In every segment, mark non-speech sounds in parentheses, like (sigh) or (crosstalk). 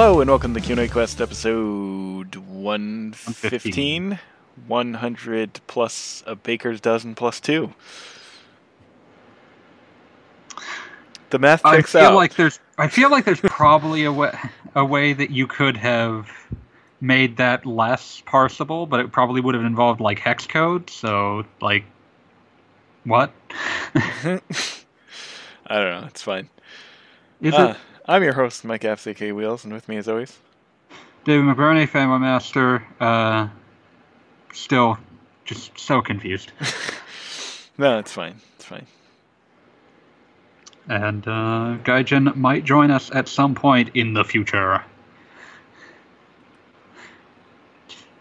Hello and welcome to Q&A Quest episode 115. 100 plus a baker's dozen plus 2. The math I checks feel out. like there's I feel like there's probably a way a way that you could have made that less parsable, but it probably would have involved like hex code. So like, what (laughs) I don't know, it's fine. is Uh, it? I'm your host, Mike aka Wheels, and with me as always. David McBurney, Family Master. Uh, still, just so confused. (laughs) No, it's fine. It's fine. And uh, Gaijin might join us at some point in the future.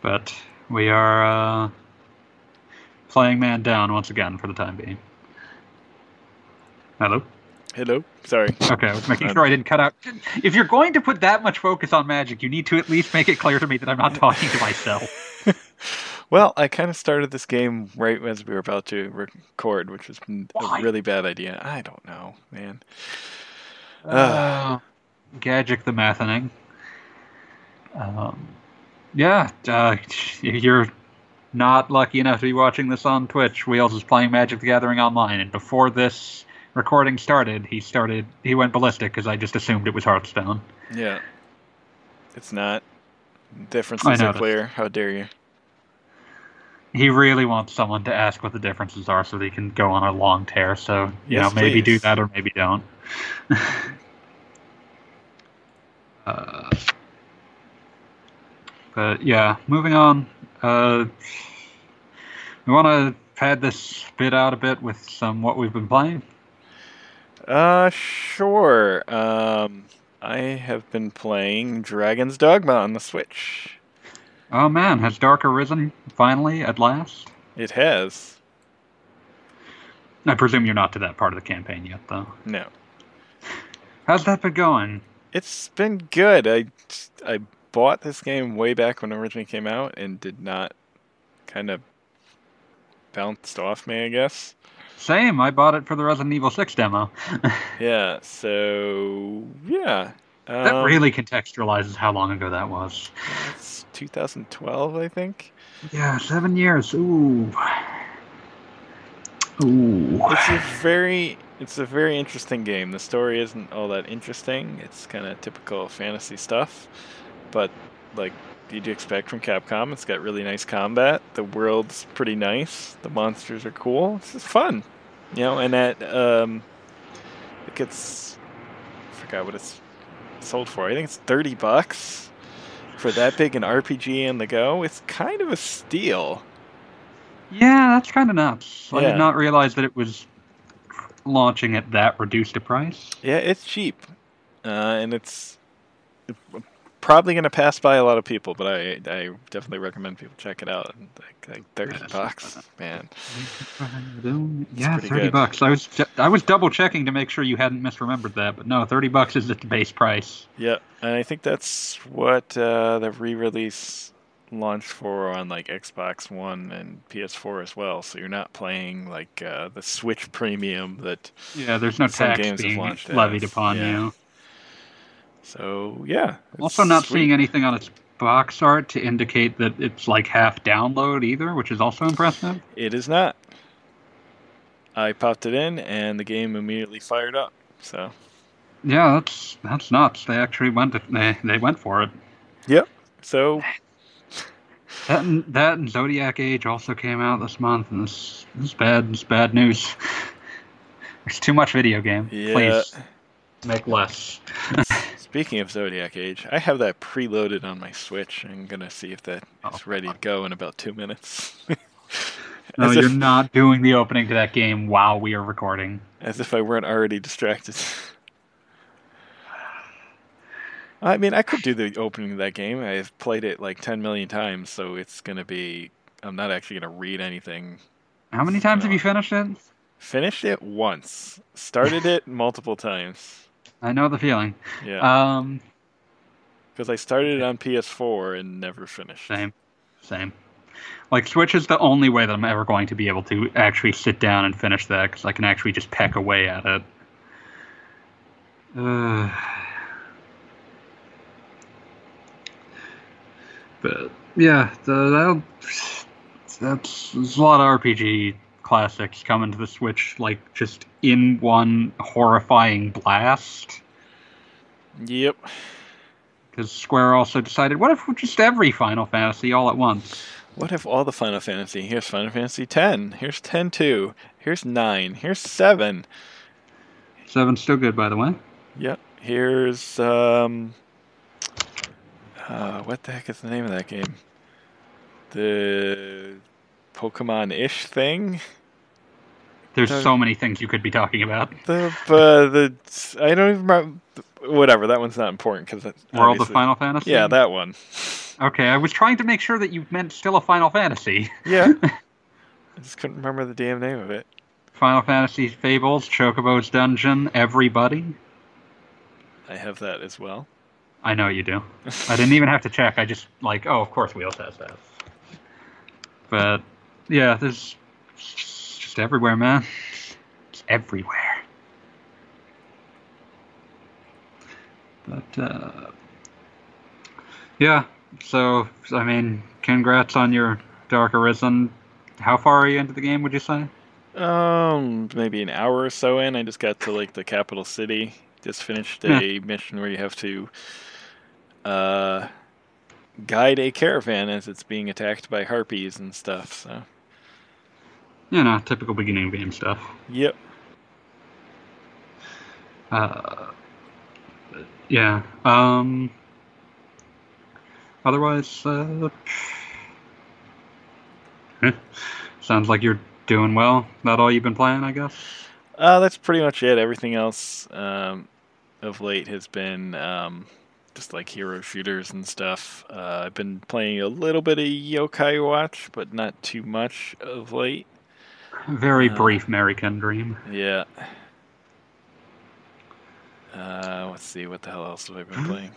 But we are uh, playing man down once again for the time being. Hello? Hello. Sorry. Okay, I was making sure I didn't cut out. If you're going to put that much focus on magic, you need to at least make it clear to me that I'm not talking to myself. (laughs) Well, I kind of started this game right as we were about to record, which was a really bad idea. I don't know, man. Uh, Gadget the Mathening. Um, yeah, uh, you're not lucky enough to be watching this on Twitch, Wheels is playing Magic the Gathering online, and before this recording started, he started he went ballistic because I just assumed it was Hearthstone. Yeah. It's not. Differences are clear. How dare you? He really wants someone to ask what the differences are so that he can go on a long tear. So you Yes, know, maybe do that or maybe don't. (laughs) uh, but yeah, moving on. Uh, we want to pad this bit out a bit with some what we've been playing. Uh, sure. Um, I have been playing Dragon's Dogma on the Switch. Oh man, has Dark arisen finally at last? It has. I presume you're not to that part of the campaign yet, though. No. How's that been going? It's been good. I, I bought this game way back when it originally came out and did not kind of bounced off me, I guess. Same. I bought it for the Resident Evil 6 demo. (laughs) Yeah, so, yeah. That Um, really contextualizes how long ago that was. It's 2012, I think. Yeah, seven years. Ooh. Ooh. It's a very it's a very interesting game. The story isn't all that interesting. It's kind of typical fantasy stuff, but like you'd expect from Capcom, it's got really nice combat. The world's pretty nice. The monsters are cool. It's just fun, you know. And at um, it gets I forgot what it's sold for. I think it's thirty bucks for that big an RPG on the go. It's kind of a steal. Yeah, that's kind of nuts. I did not realize that it was launching at that reduced a price. Yeah, it's cheap, uh, and it's probably going to pass by a lot of people. But I, I definitely recommend people check it out. Like, like thirty bucks, (laughs) man. Yeah, thirty good. bucks. I was ju- I was double checking to make sure you hadn't misremembered that, but no, thirty bucks is the base price. Yeah, and I think that's what uh, the re-release launched for on like Xbox One and PS4 as well. So you're not playing like uh, the Switch Premium that. Yeah, there's no Some tax games have being launched levied as, upon yeah. you. So yeah, Also, not sweet. seeing anything on its box art to indicate that it's like half download either, which is also impressive. It is not. I popped it in, and the game immediately fired up. So Yeah, that's that's nuts. They actually went they they went for it. Yep. So That and, that and Zodiac Age also came out this month, and this, this is bad. This is bad news. (laughs) There's too much video game. Yeah. Please make less. (laughs) speaking of Zodiac Age, I have that preloaded on my Switch. I'm gonna see if that Oh. is ready to go in about two minutes. (laughs) No, you're if, not doing the opening to that game while we are recording. as if I weren't already distracted. I mean, I could do the opening of that game. I've played it like 10 million times, so it's gonna be. I'm not actually gonna read anything. How many times have you finished it? Finished it once. Started it multiple times. I know the feeling. Yeah. Um, Because I started it on PS4 and never finished. same, same. Like Switch is the only way that I'm ever going to be able to actually sit down and finish that because I can actually just peck away at it. Uh, (sighs) But yeah, the, that'll, that's there's a lot of RPG classics coming to the Switch, like just in one horrifying blast. Yep. Because Square also decided, what if just every Final Fantasy all at once? What if all the Final Fantasy? Here's Final Fantasy 10. Here's 10 2. Here's 9. Here's 7. Seven's still good, by the way. Yep. Here's um. Uh, what the heck is the name of that game? The Pokemon-ish thing. There's Uh, so many things you could be talking about. (laughs) The uh, the I don't even remember. Whatever. That one's not important because World of Final Fantasy? Yeah, that one. Okay, I was trying to make sure that you meant still a Final Fantasy. (laughs) Yeah. I just couldn't remember the damn name of it. Final Fantasy Fables, Chocobo's Dungeon, Everybody. I have that as well. I know you do. I didn't even have to check. I just like, oh, of course Wheels has that. But yeah, there's just everywhere, man. It's everywhere. But uh, yeah, so I mean, congrats on your Dark Arisen. How far are you into the game? Would you say? Um, maybe an hour or so in, I just got to like the capital city. Just finished a mission where you have to uh, guide a caravan as it's being attacked by harpies and stuff. So, You know, typical beginning game stuff. yep. Uh, yeah. Um. Otherwise, uh, (laughs) eh, sounds like you're doing well. That all you've been playing, I guess. Uh, that's pretty much it. Everything else um, of late has been um, just like hero shooters and stuff. Uh, I've been playing a little bit of Yokai Watch, but not too much of late. Very Uh, brief American dream. Yeah. Uh, let's see, what the hell else have I been playing?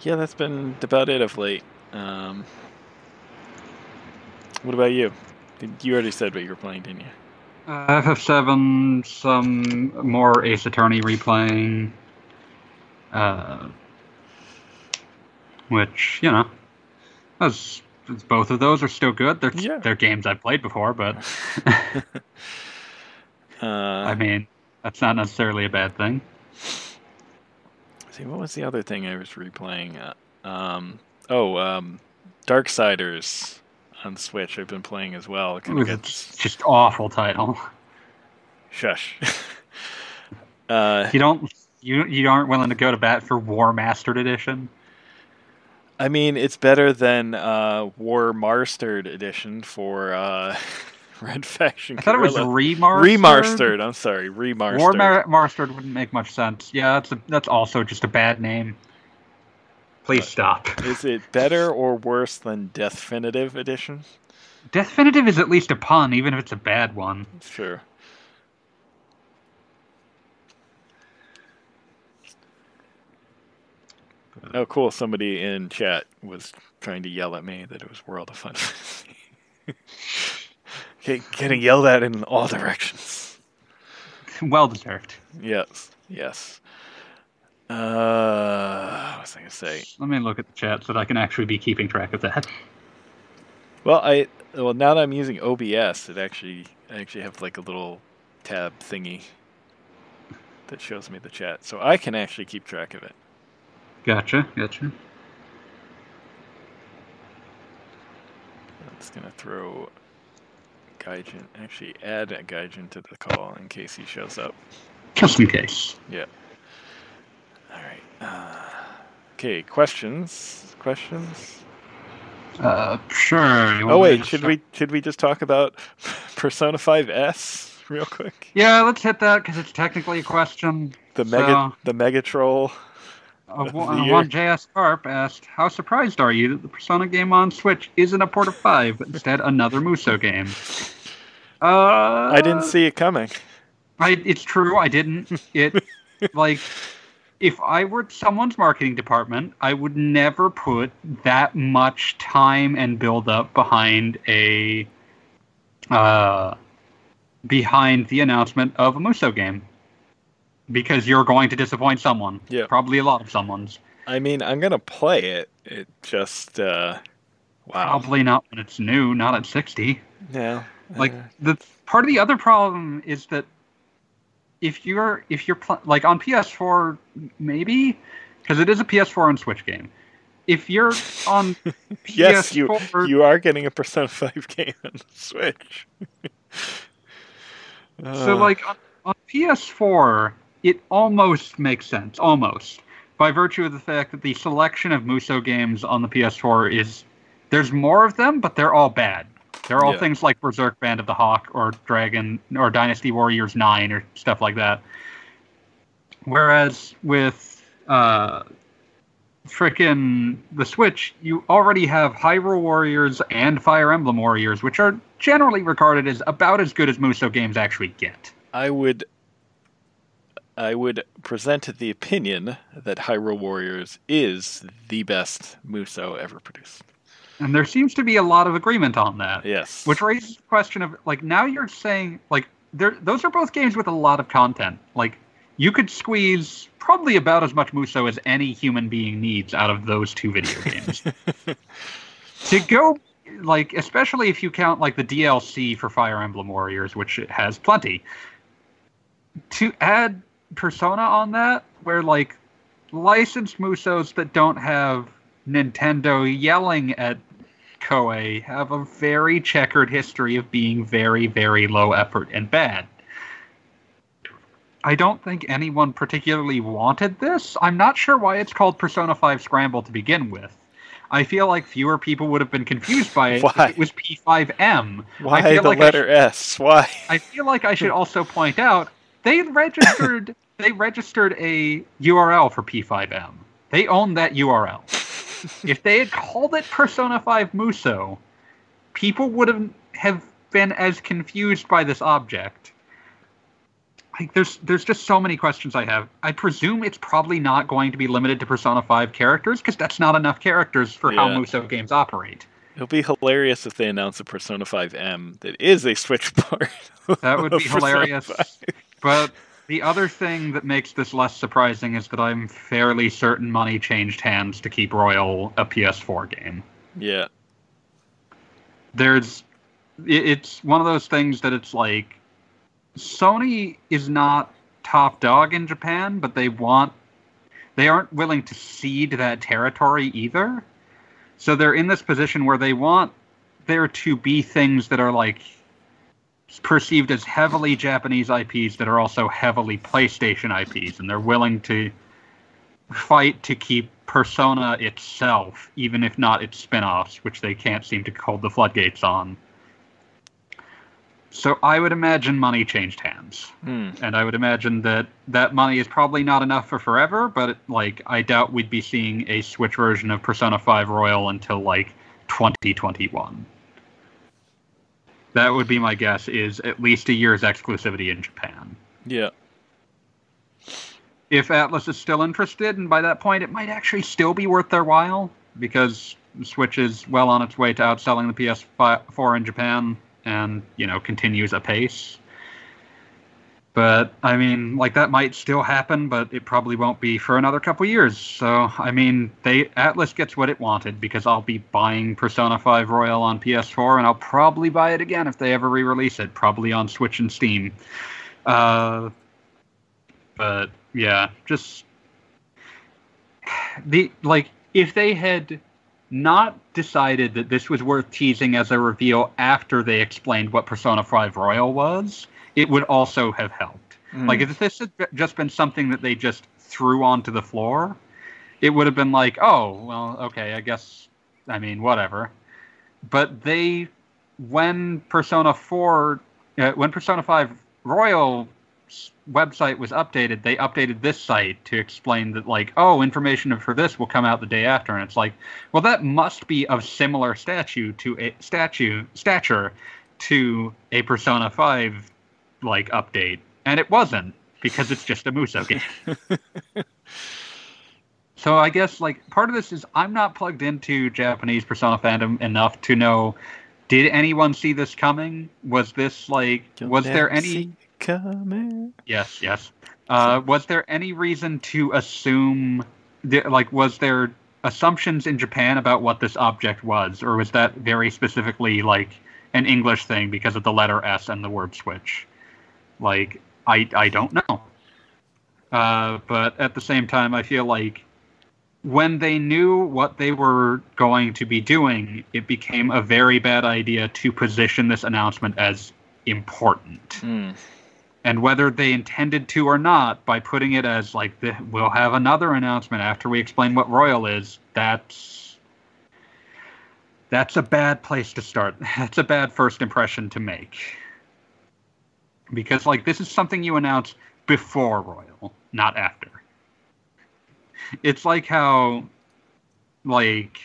Yeah, that's been about it of late. Um, what about you? You already said what you were playing, didn't you? Uh, FF7, some more Ace Attorney replaying. Uh, which, you know, as, as both of those are still good. They're, Yeah. they're games I've played before, but (laughs) Uh, I mean, that's not necessarily a bad thing. see, what was the other thing I was replaying? Uh, um, oh, um, Darksiders on Switch. I've been playing as well. Kind of It's gets just awful title. shush. (laughs) uh, You don't you you aren't willing to go to bat for War Mastered Edition. I mean, it's better than uh, War Mastered Edition for uh, (laughs) Red Faction. I thought it was Guerrilla. remastered. Remastered. I'm sorry, remastered. War Mar- Mastered wouldn't make much sense. Yeah, that's a, that's also just a bad name. Please But- stop. (laughs) Is it better or worse than Definitive Edition? Definitive is at least a pun, even if it's a bad one. Sure. Oh, cool. Somebody in chat was trying to yell at me that it was World of Fun. (laughs) Getting yelled at in all directions. (laughs) Well deserved. Yes, yes. Uh, what was I going to say? Let me look at the chat so that I can actually be keeping track of that. Well, I well now that I'm using OBS, it actually I actually have like a little tab thingy that shows me the chat, so I can actually keep track of it. Gotcha, gotcha. I'm just gonna throw Gaijin, actually add a Gaijin to the call in case he shows up. Just in case. Yeah. All right. Uh, okay, questions. Questions. Uh, sure. you Oh wait, should start- we should we just talk about (laughs) Persona 5S real quick? Yeah, let's hit that because it's technically a question. The mega So- the mega troll. Uh, (laughs) one, uh, JS Carp asked, "How surprised are you that the Persona game on Switch isn't a port of five, but instead another Muso game?" Uh, I didn't see it coming. I, it's true. I didn't. It (laughs) like if I were someone's marketing department, I would never put that much time and build up behind a uh behind the announcement of a Muso game. Because you're going to disappoint someone. Yeah. Probably a lot of someone's. I mean, I'm gonna play it. It just, uh, wow. Probably not when it's new, not at 60. Yeah. Like uh, the part of the other problem is that if you're if you're pl- like on PS4 maybe because it is a PS4 and Switch game. If you're on (laughs) yes, you PS4 you are getting a Persona 5 game on (laughs) Switch. So Uh, like on, on PS4, it almost makes sense, almost by virtue of the fact that the selection of Muso games on the PS4 is there's more of them, but they're all bad. They're all Yeah. things like Berserk Band of the Hawk or Dragon or Dynasty Warriors 9 or stuff like that. Whereas with uh frickin' the Switch, you already have Hyrule Warriors and Fire Emblem Warriors, which are generally regarded as about as good as Muso games actually get. I would I would present the opinion that Hyrule Warriors is the best Muso ever produced. And there seems to be a lot of agreement on that. Yes. Which raises the question of like now you're saying like there those are both games with a lot of content. Like you could squeeze probably about as much Muso as any human being needs out of those two video (laughs) games. to go like especially if you count like the DLC for Fire Emblem Warriors, which has plenty. To add Persona on that, where like licensed Musos that don't have Nintendo yelling at Koei have a very checkered history of being very, very low effort and bad. I don't think anyone particularly wanted this. I'm not sure why it's called Persona 5 Scramble to begin with. I feel like fewer people would have been confused by it Why? if it was P5M. Why I feel the like letter S? Why? I feel like I should also point out they registered (laughs) they registered a URL for P5M. They own that URL. (laughs) if they had called it Persona 5 Muso, people would have been as confused by this object. Like there's there's just so many questions I have. I presume it's probably not going to be limited to Persona 5 characters because that's not enough characters for how Muso games operate. It'll be hilarious if they announce a Persona 5M that is a Switch part. That would be (laughs) hilarious. 5. But the other thing that makes this less surprising is that I'm fairly certain money changed hands to keep Royal a PS4 game. Yeah. There's, it's one of those things that it's like, Sony is not top dog in Japan, but they want, they aren't willing to cede that territory either. So they're in this position where they want there to be things that are like perceived as heavily Japanese IPs that are also heavily PlayStation IPs, and they're willing to fight to keep Persona itself, even if not its spin offs, which they can't seem to hold the floodgates on. So I would imagine money changed hands, Hmm. and I would imagine that that money is probably not enough for forever. But like, I doubt we'd be seeing a Switch version of Persona 5 Royal until like 2021. That would be my guess. Is at least a year's exclusivity in Japan. Yeah. If Atlus is still interested, and by that point, it might actually still be worth their while because Switch is well on its way to outselling the PS4 in Japan, and you know continues apace. But I mean, like that might still happen, but it probably won't be for another couple years. So I mean, they Atlus gets what it wanted because I'll be buying Persona 5 Royal on PS4, and I'll probably buy it again if they ever re-release it, probably on Switch and Steam. Uh, but yeah, just the like if they had not decided that this was worth teasing as a reveal after they explained what Persona 5 Royal was, it would also have helped. Hmm. Like if this had just been something that they just threw onto the floor, it would have been like, oh, well, okay, I guess, I mean, whatever. But they, when Persona 4, uh, when Persona 5 Royal website was updated, they updated this site to explain that, like, oh, information for this will come out the day after, and it's like, well, that must be of similar statue to a statue stature to a Persona 5 like update, and it wasn't because it's just a Muso game. (laughs) so I guess like part of this is I'm not plugged into Japanese Persona fandom enough to know did anyone see this coming? Was this like You'll was there any coming. Yes, yes. Uh, was there any reason to assume, that, like, was there assumptions in Japan about what this object was, or was that very specifically like an English thing because of the letter S and the word switch? Like, I I don't know. Uh, but at the same time, I feel like when they knew what they were going to be doing, it became a very bad idea to position this announcement as important. Mm. And whether they intended to or not, by putting it as like the, we'll have another announcement after we explain what Royal is, that's that's a bad place to start. (laughs) That's a bad first impression to make. Because like this is something you announce before Royal, not after. It's like how like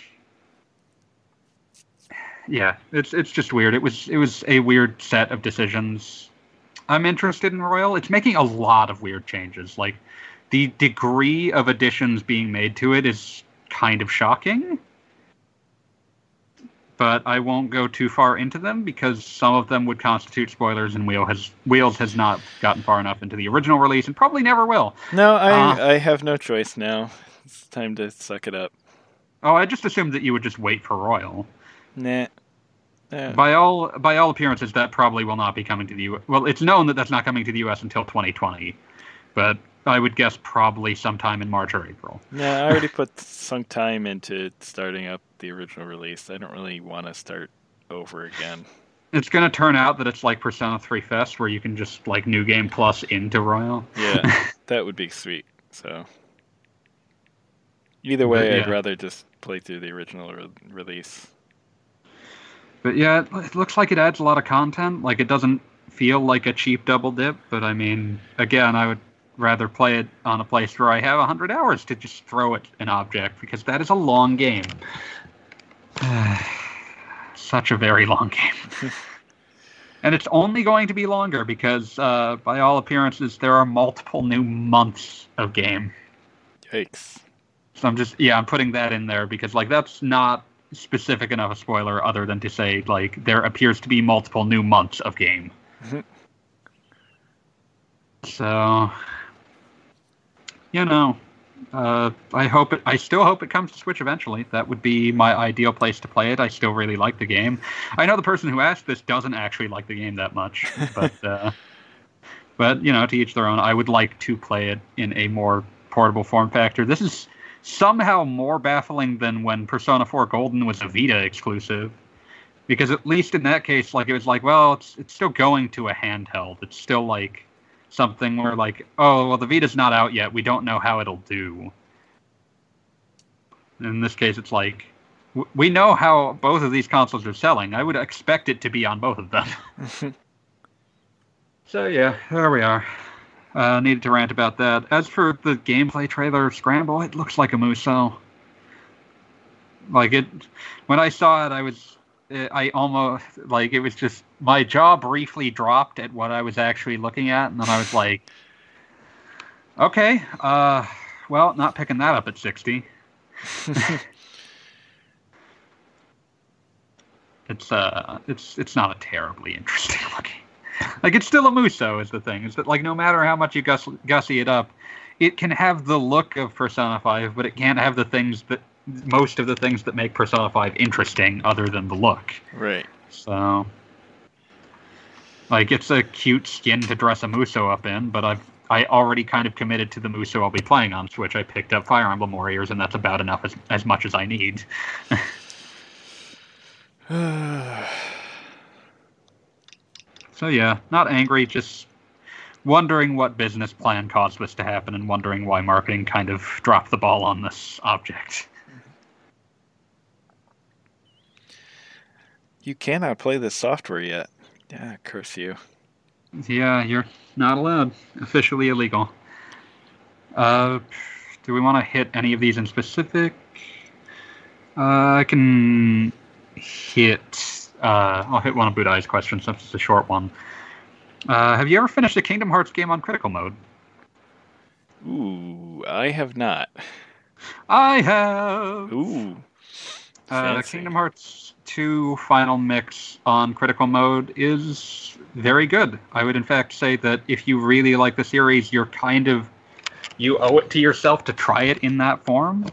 yeah it's it's just weird. It was it was a weird set of decisions. I'm interested in royal. It's making a lot of weird changes. Like the degree of additions being made to it is kind of shocking but I won't go too far into them because some of them would constitute spoilers, and Wheel has Wheels has not gotten far enough into the original release, and probably never will. No, I uh, I have no choice now. It's time to suck it up. Oh, I just assumed that you would just wait for Royal. Nah. Yeah. By all by all appearances, that probably will not be coming to the U. Well, it's known that that's not coming to the U.S. until 2020, but I would guess probably sometime in March or April. Yeah, I already put some time into starting up the original release. I don't really want to start over again. It's going to turn out that it's like Persona 3 FES, where you can just like New Game Plus into Royal. Yeah, (laughs) that would be sweet. So either way, yeah. I'd rather just play through the original re- release. But yeah, it looks like it adds a lot of content. Like it doesn't feel like a cheap double dip, but I mean, again, I would rather play it on a place where I have 100 hours to just throw at an object because that is a long game. (sighs) Such a very long game. (laughs) and it's only going to be longer because, uh, by all appearances, there are multiple new months of game. Yikes. So I'm just, yeah, I'm putting that in there because, like, that's not specific enough a spoiler other than to say, like, there appears to be multiple new months of game. (laughs) so, you know, uh, I hope it. I still hope it comes to Switch eventually. That would be my ideal place to play it. I still really like the game. I know the person who asked this doesn't actually like the game that much, (laughs) but uh, but you know, to each their own. I would like to play it in a more portable form factor. This is somehow more baffling than when Persona 4 Golden was a Vita exclusive, because at least in that case, like it was like, well, it's it's still going to a handheld. It's still like something where like, oh, well, the Vita's not out yet. We don't know how it'll do. In this case, it's like we know how both of these consoles are selling. I would expect it to be on both of them. (laughs) so yeah, there we are. Uh, needed to rant about that. As for the gameplay trailer of Scramble, it looks like a Musou. Like it, when I saw it, I was I almost like it was just my jaw briefly dropped at what I was actually looking at, and then I was like, "Okay, uh, well, not picking that up at 60." (laughs) it's uh, it's it's not a terribly interesting (laughs) looking. Like it's still a Musou is the thing. Is that like no matter how much you guss, gussy it up, it can have the look of Persona 5, but it can't have the things that most of the things that make Persona 5 interesting other than the look. Right. So like it's a cute skin to dress a Muso up in, but I've I already kind of committed to the Muso I'll be playing on Switch. I picked up Fire Emblem Warriors, and that's about enough as as much as I need. (laughs) so yeah, not angry, just wondering what business plan caused this to happen, and wondering why marketing kind of dropped the ball on this object. You cannot play this software yet. Yeah, curse you. Yeah, you're not allowed. Officially illegal. Uh, do we want to hit any of these in specific? Uh, I can hit. Uh, I'll hit one of Budai's questions since it's a short one. Uh, have you ever finished a Kingdom Hearts game on critical mode? Ooh, I have not. I have. Ooh. Uh, Kingdom Hearts 2 Final Mix on Critical Mode is very good. I would, in fact, say that if you really like the series, you're kind of you owe it to yourself to try it in that form.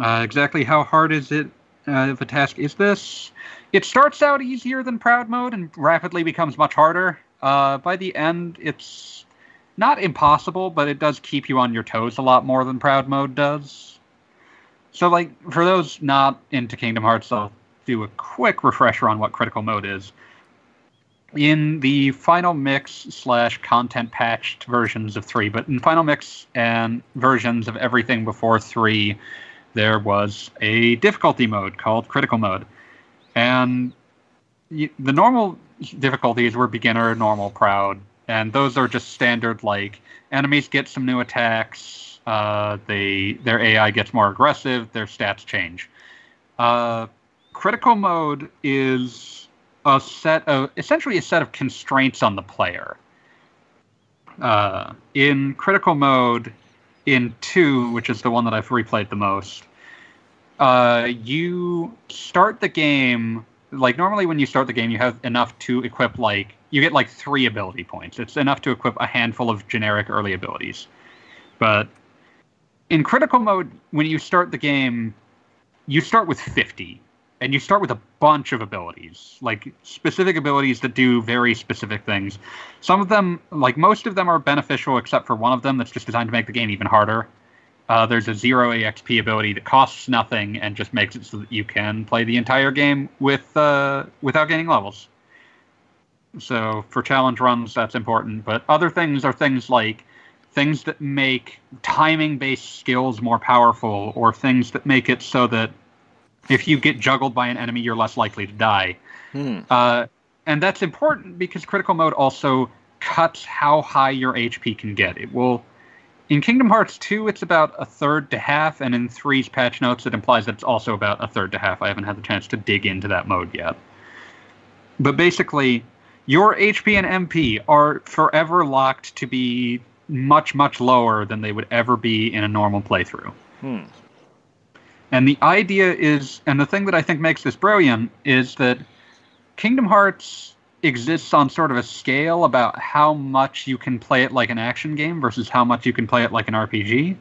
Uh, exactly how hard is it uh, a task is this? It starts out easier than Proud Mode and rapidly becomes much harder. Uh, by the end, it's not impossible, but it does keep you on your toes a lot more than Proud Mode does. So, like, for those not into Kingdom Hearts, I'll do a quick refresher on what Critical Mode is. In the final mix slash content patched versions of 3, but in final mix and versions of everything before 3, there was a difficulty mode called Critical Mode. And the normal difficulties were beginner, normal, proud, and those are just standard, like, enemies get some new attacks, uh, they their AI gets more aggressive, their stats change. Uh, critical mode is a set of essentially a set of constraints on the player. Uh, in critical mode, in two, which is the one that I've replayed the most, uh, you start the game like normally when you start the game, you have enough to equip like you get like three ability points. It's enough to equip a handful of generic early abilities, but in critical mode, when you start the game, you start with 50, and you start with a bunch of abilities, like specific abilities that do very specific things. Some of them, like most of them, are beneficial, except for one of them that's just designed to make the game even harder. Uh, there's a zero EXP ability that costs nothing and just makes it so that you can play the entire game with uh, without gaining levels. So for challenge runs, that's important. But other things are things like things that make timing based skills more powerful, or things that make it so that if you get juggled by an enemy, you're less likely to die. Hmm. Uh, and that's important because critical mode also cuts how high your HP can get. It will. In Kingdom Hearts 2, it's about a third to half, and in 3's patch notes, it implies that it's also about a third to half. I haven't had the chance to dig into that mode yet. But basically, your HP and MP are forever locked to be much, much lower than they would ever be in a normal playthrough. Hmm. And the idea is, and the thing that I think makes this brilliant is that Kingdom Hearts exists on sort of a scale about how much you can play it like an action game versus how much you can play it like an RPG.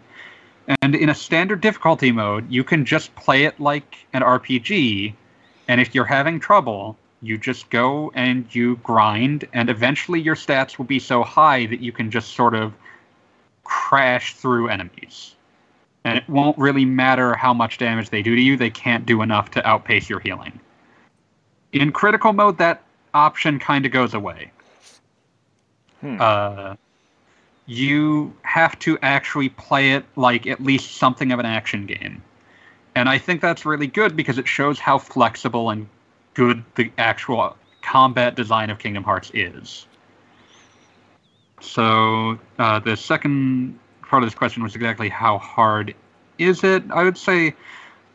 And in a standard difficulty mode, you can just play it like an RPG. And if you're having trouble, you just go and you grind, and eventually your stats will be so high that you can just sort of crash through enemies. And it won't really matter how much damage they do to you, they can't do enough to outpace your healing. In critical mode, that option kind of goes away. Hmm. Uh, you have to actually play it like at least something of an action game. And I think that's really good because it shows how flexible and good the actual combat design of Kingdom Hearts is. So, uh, the second part of this question was exactly how hard is it? I would say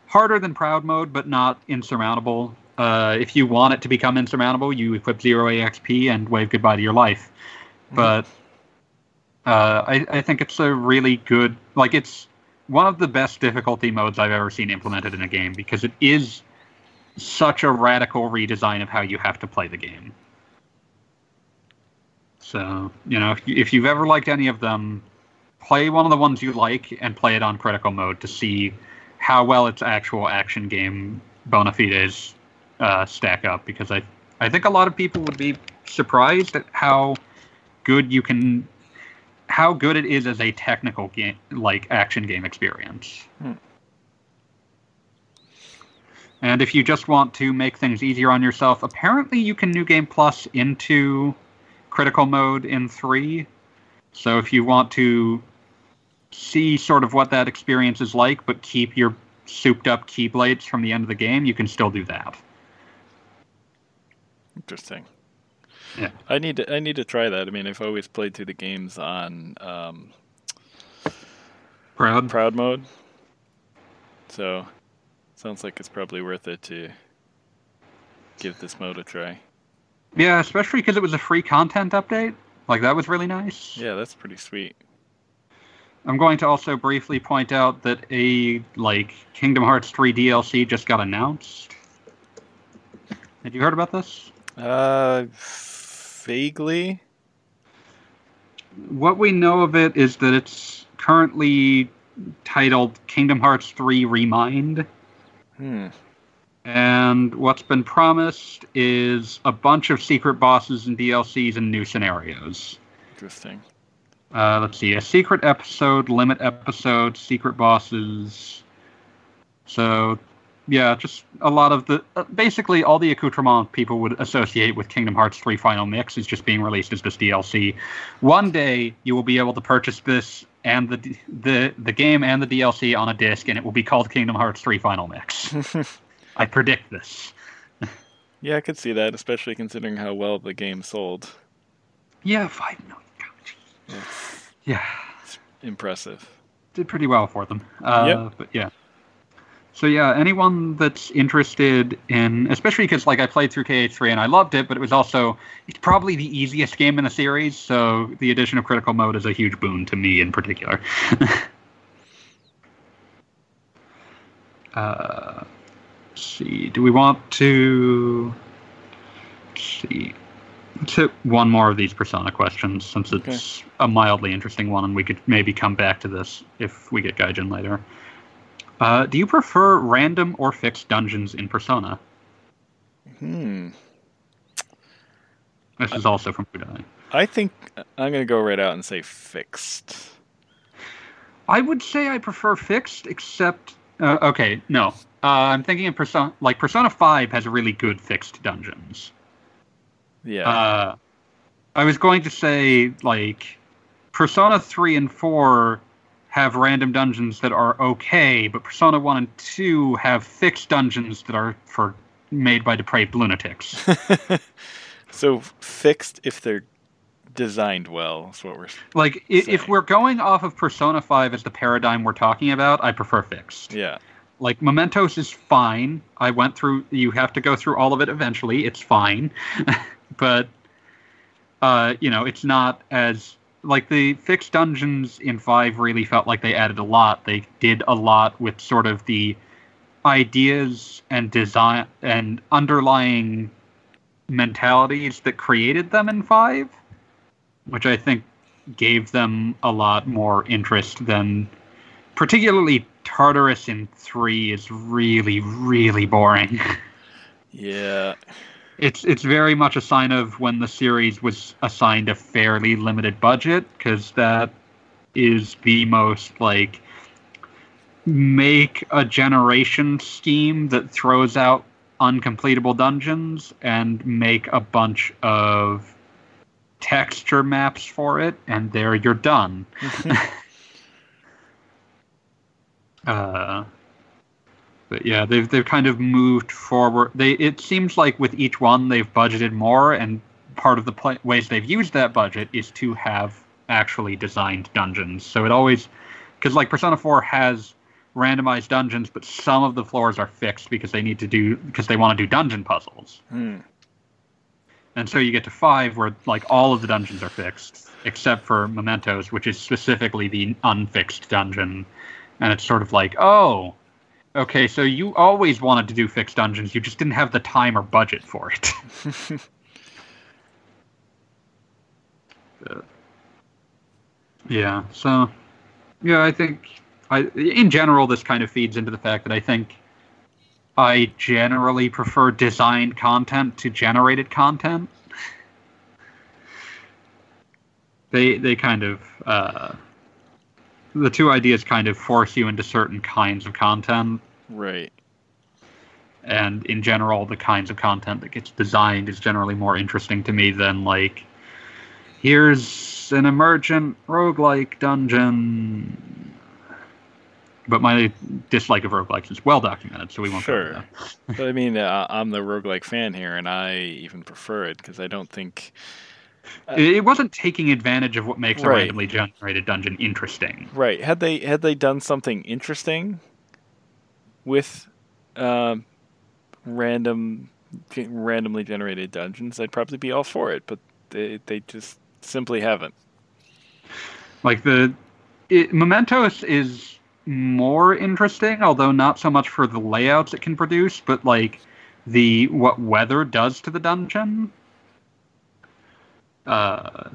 harder than Proud Mode, but not insurmountable. Uh, if you want it to become insurmountable, you equip zero EXP and wave goodbye to your life. But uh, I, I think it's a really good, like, it's one of the best difficulty modes I've ever seen implemented in a game because it is such a radical redesign of how you have to play the game. So, you know, if, you, if you've ever liked any of them, play one of the ones you like and play it on critical mode to see how well its actual action game bona fides uh, stack up. Because I, I think a lot of people would be surprised at how good you can, how good it is as a technical game, like action game experience. Hmm. And if you just want to make things easier on yourself, apparently you can New Game Plus into critical mode in 3. So if you want to see sort of what that experience is like, but keep your souped up keyblades from the end of the game, you can still do that. Interesting. Yeah. I need to I need to try that. I mean, I've always played through the games on um, Proud. proud mode, so sounds like it's probably worth it to give this mode a try. Yeah, especially because it was a free content update. Like that was really nice. Yeah, that's pretty sweet. I'm going to also briefly point out that a like Kingdom Hearts 3 DLC just got announced. Had you heard about this? Uh, vaguely. What we know of it is that it's currently titled Kingdom Hearts 3 Remind. Hmm. And what's been promised is a bunch of secret bosses and DLCs and new scenarios. Interesting. Uh, let's see, a secret episode, limit episode, secret bosses. So, yeah, just a lot of the uh, basically all the accoutrement people would associate with Kingdom Hearts 3 Final Mix is just being released as this DLC. One day you will be able to purchase this and the the the game and the DLC on a disc, and it will be called Kingdom Hearts 3 Final Mix. (laughs) I predict this. yeah, I could see that, especially considering how well the game sold. Yeah, five million Yeah, Yeah, impressive. did pretty well for them. Uh, Yep. But yeah. So yeah, anyone that's interested in, especially because like I played through KH3 and I loved it, but it was also it's probably the easiest game in the series. So the addition of critical mode is a huge boon to me in particular. (laughs) uh, let's see, do we want to? Let's see. Let's one more of these persona questions since it's a mildly interesting one, and we could maybe come back to this if we get Gaijin later. Uh, do you prefer random or fixed dungeons in Persona? Hmm. This is also from Budai. I think I'm gonna go right out and say fixed. I would say I prefer fixed, except uh, okay, no. Uh, I'm thinking of Persona. Like Persona Five has really good fixed dungeons. Yeah. Uh, I was going to say like Persona Three and Four have random dungeons that are okay, but Persona One and Two have fixed dungeons that are for made by depraved lunatics. (laughs) so fixed if they're designed well. Is what we're. like i- if we're going off of Persona Five as the paradigm we're talking about, I prefer fixed. Yeah. Like Mementos is fine. I went through. You have to go through all of it eventually. It's fine, (laughs) but uh, you know, it's not as like the fixed dungeons in five really felt like they added a lot. They did a lot with sort of the ideas and design and underlying mentalities that created them in five, which I think gave them a lot more interest than particularly Tartarus in three is really, really boring. (laughs) Yeah. It's it's very much a sign of when the series was assigned a fairly limited budget, because that is the most like make a generation scheme that throws out uncompletable dungeons and make a bunch of texture maps for it, and there you're done. (laughs) (laughs) Uh, but yeah, they've they've kind of moved forward. They it seems like with each one they've budgeted more, and part of the pla ways they've used that budget is to have actually designed dungeons. So it always, because like Persona Four has randomized dungeons, but some of the floors are fixed because they need to do because they want to do dungeon puzzles. Hmm. And so you get to five where like all of the dungeons are fixed, except for Mementos, which is specifically the unfixed dungeon. And it's sort of like, oh, okay, so you always wanted to do fixed dungeons, you just didn't have the time or budget for it. Uh, (laughs) (laughs) yeah, so yeah, I think I in general this kind of feeds into the fact that I think I generally prefer designed content to generated content. (laughs) They they kind of uh, the two ideas kind of force you into certain kinds of content, Right. and in general, the kinds of content that gets designed is generally more interesting to me than like here's an emergent roguelike dungeon. But my dislike of roguelikes is well documented, so we won't Sure. (laughs) But I mean, uh, I'm the roguelike fan here, and I even prefer it because I don't think. It it wasn't taking advantage of what makes a randomly generated dungeon interesting. Right. Had they had they done something interesting with um, random randomly generated dungeons, I'd probably be all for it. But they they just simply haven't. Like the it, Mementos is more interesting, although not so much for the layouts it can produce, but like the what weather does to the dungeon. Uh,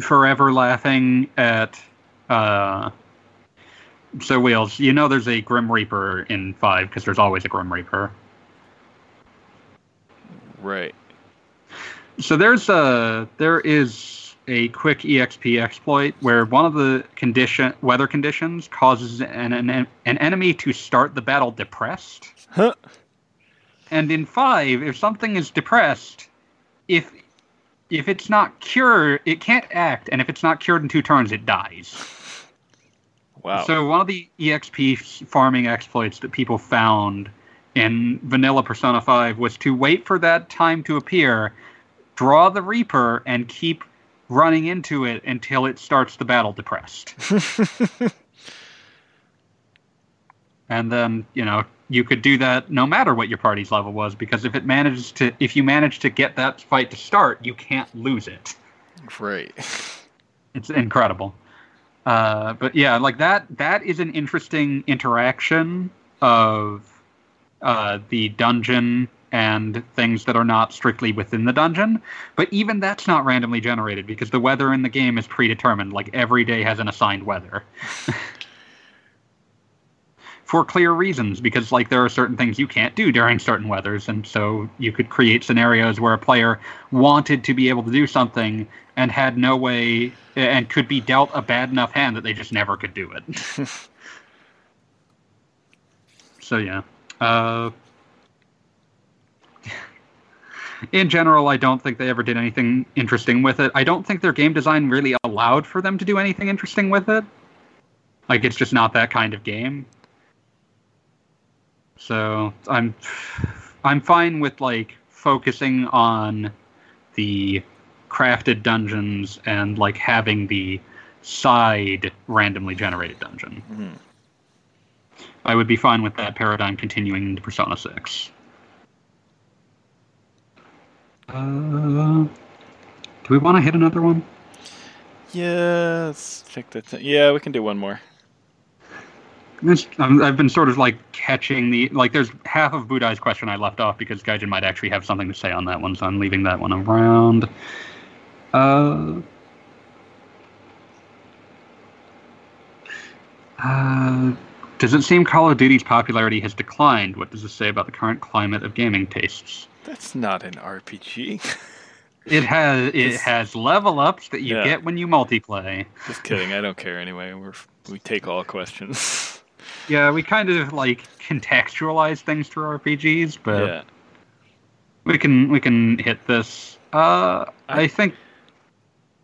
forever laughing at uh, so wheels. You know, there's a Grim Reaper in five because there's always a Grim Reaper. Right. So there's a there is a quick exp exploit where one of the condition weather conditions causes an an, an enemy to start the battle depressed. Huh. And in five, if something is depressed, if if it's not cured, it can't act, and if it's not cured in two turns, it dies. Wow. So one of the exp farming exploits that people found in vanilla Persona 5 was to wait for that time to appear, draw the Reaper, and keep running into it until it starts the battle depressed. (laughs) and then, you know, you could do that no matter what your party's level was because if it manages to if you manage to get that fight to start, you can't lose it. right. It's incredible. Uh, but yeah, like that that is an interesting interaction of uh, the dungeon and things that are not strictly within the dungeon. But even that's not randomly generated because the weather in the game is predetermined. Like every day has an assigned weather. (laughs) For clear reasons, because like there are certain things you can't do during certain weathers, and so you could create scenarios where a player wanted to be able to do something and had no way and could be dealt a bad enough hand that they just never could do it. (laughs) so yeah. Uh, (laughs) in general, I don't think they ever did anything interesting with it. I don't think their game design really allowed for them to do anything interesting with it. Like it's just not that kind of game. So I'm I'm fine with like focusing on the crafted dungeons and like having the side randomly generated dungeon. Mhm. I would be fine with that paradigm continuing into Persona 6. Uh, do we want to hit another one? Yeah, let's check that. T- yeah, we can do one more. Um, I've been sort of like catching the like. There's half of Budai's question I left off because Gaijin might actually have something to say on that one, so I'm leaving that one around. Uh, uh, does it seem Call of Duty's popularity has declined? What does this say about the current climate of gaming tastes? That's not an RPG. (laughs) It has it has level ups that you Yeah. get when you multiplay. Just kidding. I don't care anyway. We're we take all questions. (laughs) Yeah, we kind of like contextualize things through RPGs, but yeah. we can we can hit this. Uh, I think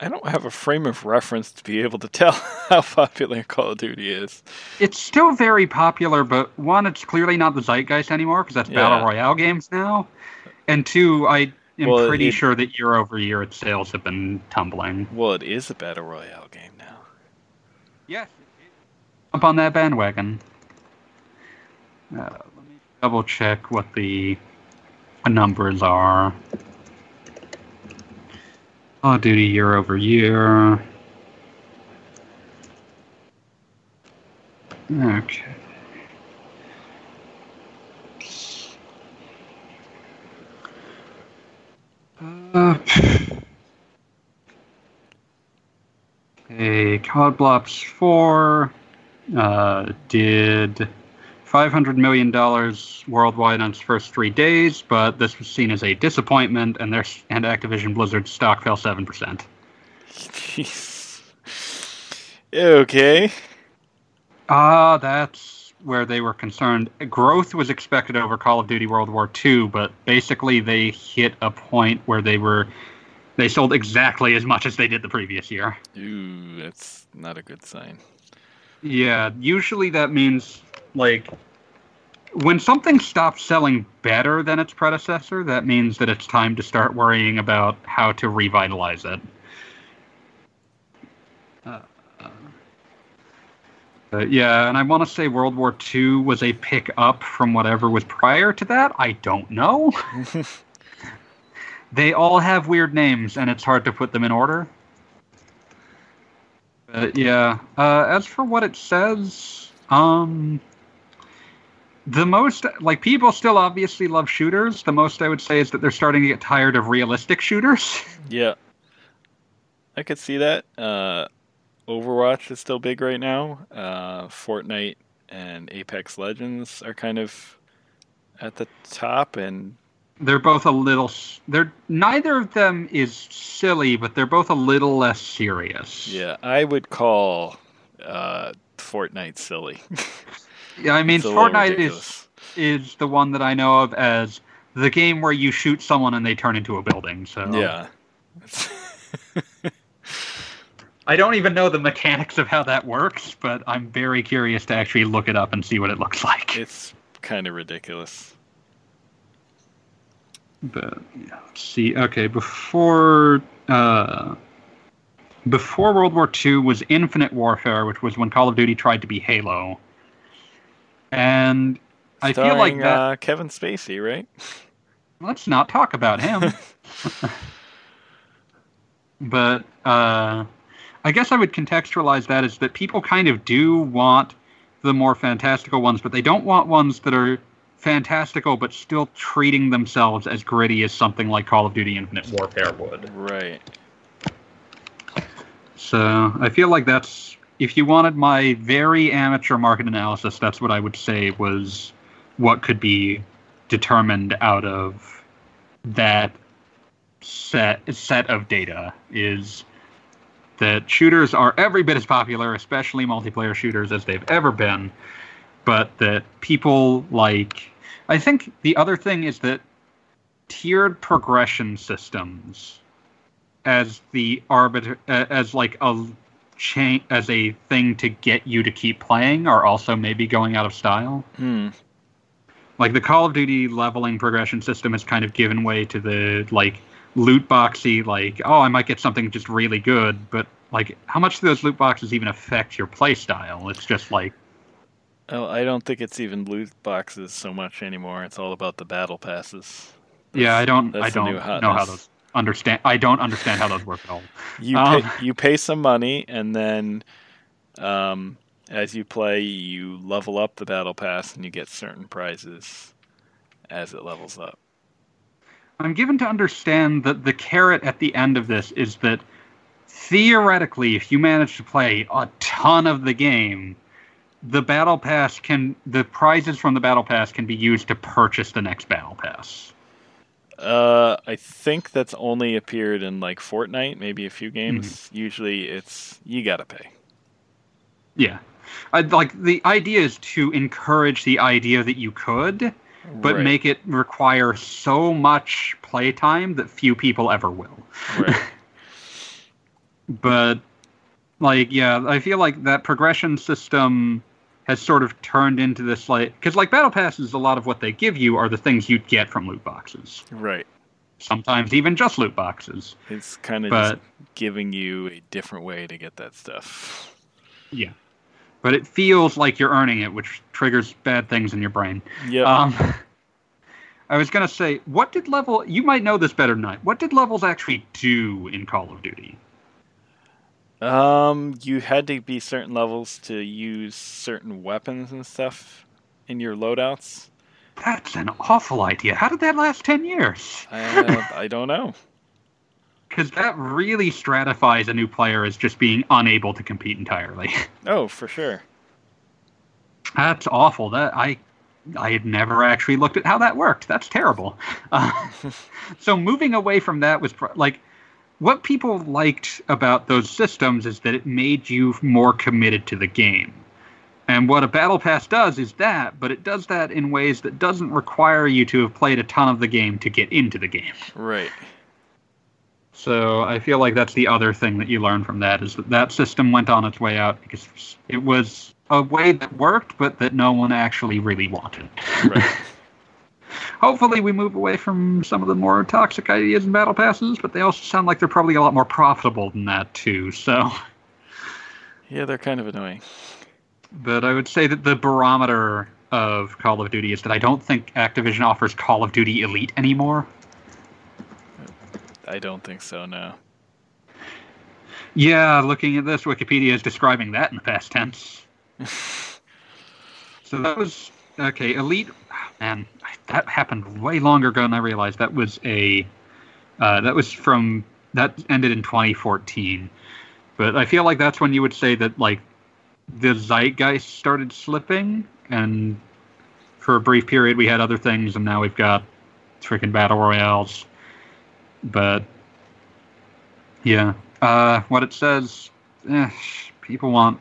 I don't have a frame of reference to be able to (laughs) tell how popular Call of Duty is. it's still very popular, but one, it's clearly not the zeitgeist anymore because that's Yeah. battle royale games now, and two, I am Well, pretty it- sure that year over year its sales have been tumbling. Well, it is a battle royale game now. Yes. Jump on that bandwagon. Uh, let me double check what the numbers are. Call of Duty year over year. Okay. Uh, a COD Blops 4 uh, did $500 million worldwide on its first three days, but this was seen as a disappointment, and their and Activision Blizzard's stock fell 7%. Jeez. Okay. Ah, that's where they were concerned. Growth was expected over Call of Duty World War II, but basically they hit a point where they were they sold exactly as much as they did the previous year. Ooh, that's not a good sign. Yeah, usually that means like when something stops selling better than its predecessor, that means that it's time to start worrying about how to revitalize it. Uh, uh, yeah, and I want to say World War II was a pick up from whatever was prior to that. I don't know. (laughs) they all have weird names, and it's hard to put them in order. But But yeah, uh, as for what it says, um, the most like people still obviously love shooters. The most I would say is that they're starting to get tired of realistic shooters. (laughs) Yeah. I could see that. Uh, Overwatch is still big right now. Uh, Fortnite and Apex Legends are kind of at the top, and they're both a little. They're neither of them is silly, but they're both a little less serious. yeah, I would call uh, Fortnite silly. (laughs) Yeah, I mean, It's Fortnite is is the one that I know of as the game where you shoot someone and they turn into a building. So Yeah. (laughs) I don't even know the mechanics of how that works, but I'm very curious to actually look it up and see what it looks like. it's kind of ridiculous. But yeah, let's see. Okay, before uh, before World War II was Infinite Warfare, which was when Call of Duty tried to be Halo. And I feel like that. uh, Kevin Spacey, right? (laughs) let's not talk about him. (laughs) but uh, I guess I would contextualize that as that people kind of do want the more fantastical ones, but they don't want ones that are fantastical but still treating themselves as gritty as something like Call of Duty Infinite Warfare would. Right. So I feel like that's if you wanted my very amateur market analysis, that's what I would say was what could be determined out of that set set of data is that shooters are every bit as popular, especially multiplayer shooters, as they've ever been, but that people like I think the other thing is that tiered progression systems as the arbiter as like a chain as a thing to get you to keep playing are also maybe going out of style Hmm. like the call of duty leveling progression system has kind of given way to the like loot boxy like oh i might get something just really good but like how much do those loot boxes even affect your play style it's just like Oh, I don't think it's even loot boxes so much anymore. It's all about the battle passes. yeah i don't i don't know how those understand i don't understand how those work at all (laughs) You Um, pay, you pay some money, and then um, as you play, you level up the battle pass, and you get certain prizes as it levels up. I'm given to understand that the carrot at the end of this is that theoretically, if you manage to play a ton of the game, the battle pass can the prizes from the battle pass can be used to purchase the next battle pass. Uh, I think that's only appeared in like Fortnite, maybe a few games. Mm-hmm. Usually, it's you gotta pay. Yeah. I, like the idea is to encourage the idea that you could, but Right, make it require so much playtime that few people ever will. right. (laughs) but like yeah i feel like that progression system has sort of turned into this like because like battle passes a lot of what they give you are the things you'd get from loot boxes. Right. sometimes even just loot boxes. It's kind of But- just giving you a different way to get that stuff. yeah. But it feels like you're earning it which triggers bad things in your brain. Yeah um (laughs) i was going to say what did level you might know this better than i what did levels actually do in call of duty Um, you had to be certain levels to use certain weapons and stuff in your loadouts. that's an awful idea how did that last 10 years Uh, (laughs) I don't know. Because that really stratifies a new player as just being unable to compete entirely. (laughs) Oh, for sure. That's awful. That I, I had never actually looked at how that worked. That's terrible. Uh, (laughs) so moving away from that was pro- like, what people liked about those systems is that it made you more committed to the game. And what a battle pass does is that, but it does that in ways that doesn't require you to have played a ton of the game to get into the game. Right. So I feel like that's the other thing that you learn from that is that that system went on its way out because it was a way that worked, but that no one actually really wanted. Right. (laughs) Hopefully, we move away from some of the more toxic ideas in battle passes, but they also sound like they're probably a lot more profitable than that too. So, yeah, they're kind of annoying. but I would say that the barometer of Call of Duty is that I don't think Activision offers Call of Duty Elite anymore. I don't think so. No. Yeah, looking at this, Wikipedia is describing that in the past tense. (laughs) so that was okay. Elite, man, that happened way longer ago than I realized. That was a uh, that was from that ended in 2014. But I feel like that's when you would say that like the zeitgeist started slipping, and for a brief period we had other things, and now we've got freaking battle royales. But yeah, uh, what it says, eh, people want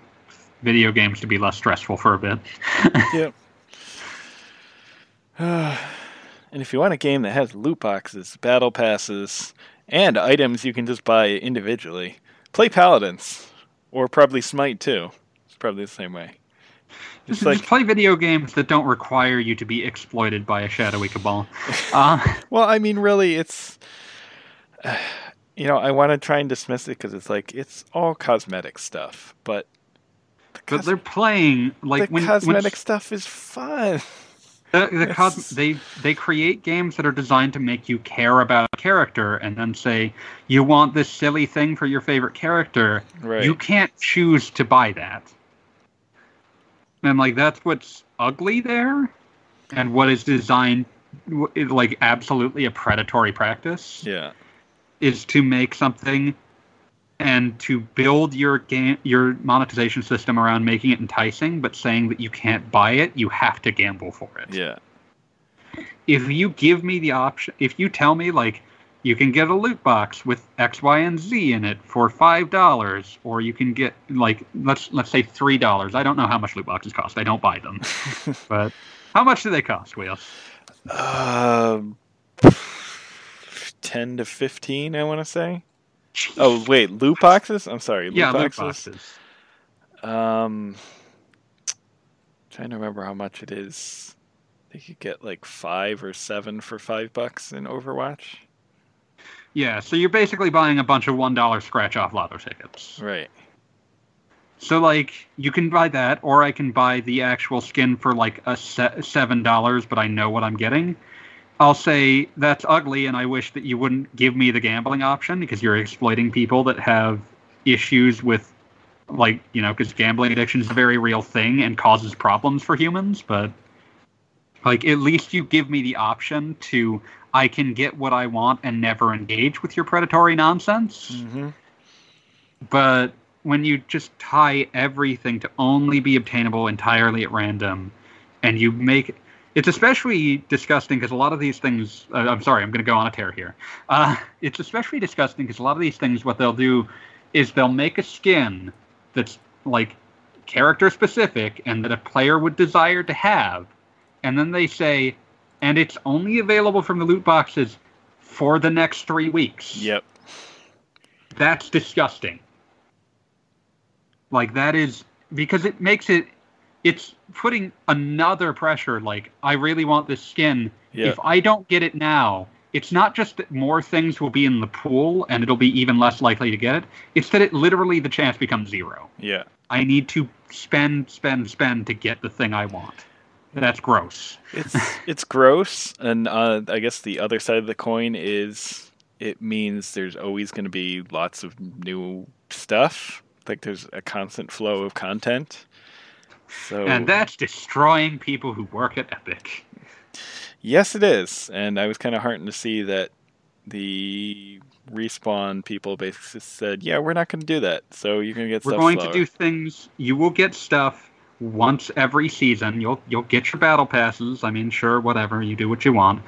video games to be less stressful for a bit. yep. (laughs) (sighs) and if you want a game that has loot boxes, battle passes, and items you can just buy individually, play Paladins, or probably Smite too. It's probably the same way. Just, (laughs) just, like, just play video games that don't require you to be exploited by a shadowy cabal. (laughs) Uh, well, I mean, really, it's. Uh, (sighs) you know, I want to try and dismiss it because it's like it's all cosmetic stuff, but. The cos- but they're playing like the when, cosmetic when, stuff is fun. (laughs) The, the cos- they they create games that are designed to make you care about a character, and then say you want this silly thing for your favorite character. Right. You can't choose to buy that. And like that's what's ugly there, and what is designed like absolutely a predatory practice. Yeah. Is to make something and to build your game your monetization system around making it enticing but saying that you can't buy it you have to gamble for it. Yeah. If you give me the option if you tell me like you can get a loot box with x y and z in it for five dollars or you can get like let's let's say three dollars. I don't know how much loot boxes cost. I don't buy them. (laughs) But how much do they cost wheels um 10 to 15 i want to say Oh wait, loot boxes? I'm sorry, loot yeah, boxes. loot boxes. Um, trying to remember how much it is. I think you get like five or seven for five bucks in Overwatch. Yeah, so you're basically buying a bunch of one dollar scratch off lotto tickets. Right. So like you can buy that, or I can buy the actual skin for like a se- seven dollars, but I know what I'm getting. I'll say that's ugly, and I wish that you wouldn't give me the gambling option because you're exploiting people that have issues with, like, you know, because gambling addiction is a very real thing and causes problems for humans. But, like, at least you give me the option to, I can get what I want and never engage with your predatory nonsense. Mm-hmm. But when you just tie everything to only be obtainable entirely at random, and you make it's especially disgusting because a lot of these things. Uh, I'm sorry, I'm going to go on a tear here. Uh, it's especially disgusting because a lot of these things, what they'll do is they'll make a skin that's like character specific and that a player would desire to have, and then they say, and it's only available from the loot boxes for the next three weeks. Yep. That's disgusting. Like that is because it makes it it's putting another pressure. Like, I really want this skin. Yeah. If I don't get it now, it's not just that more things will be in the pool and it'll be even less likely to get it. It's that it literally the chance becomes zero. Yeah. I need to spend, spend, spend to get the thing I want. That's gross. It's it's gross, and uh, I guess the other side of the coin is it means there's always going to be lots of new stuff. Like there's a constant flow of content. So, and that's destroying people who work at Epic. Yes, it is. And I was kind of heartened to see that the respawn people basically said, "Yeah, we're not going to do that. So you're going to get. We're going slower. to do things. You will get stuff once every season. You'll you'll get your battle passes. I mean, sure, whatever. You do what you want."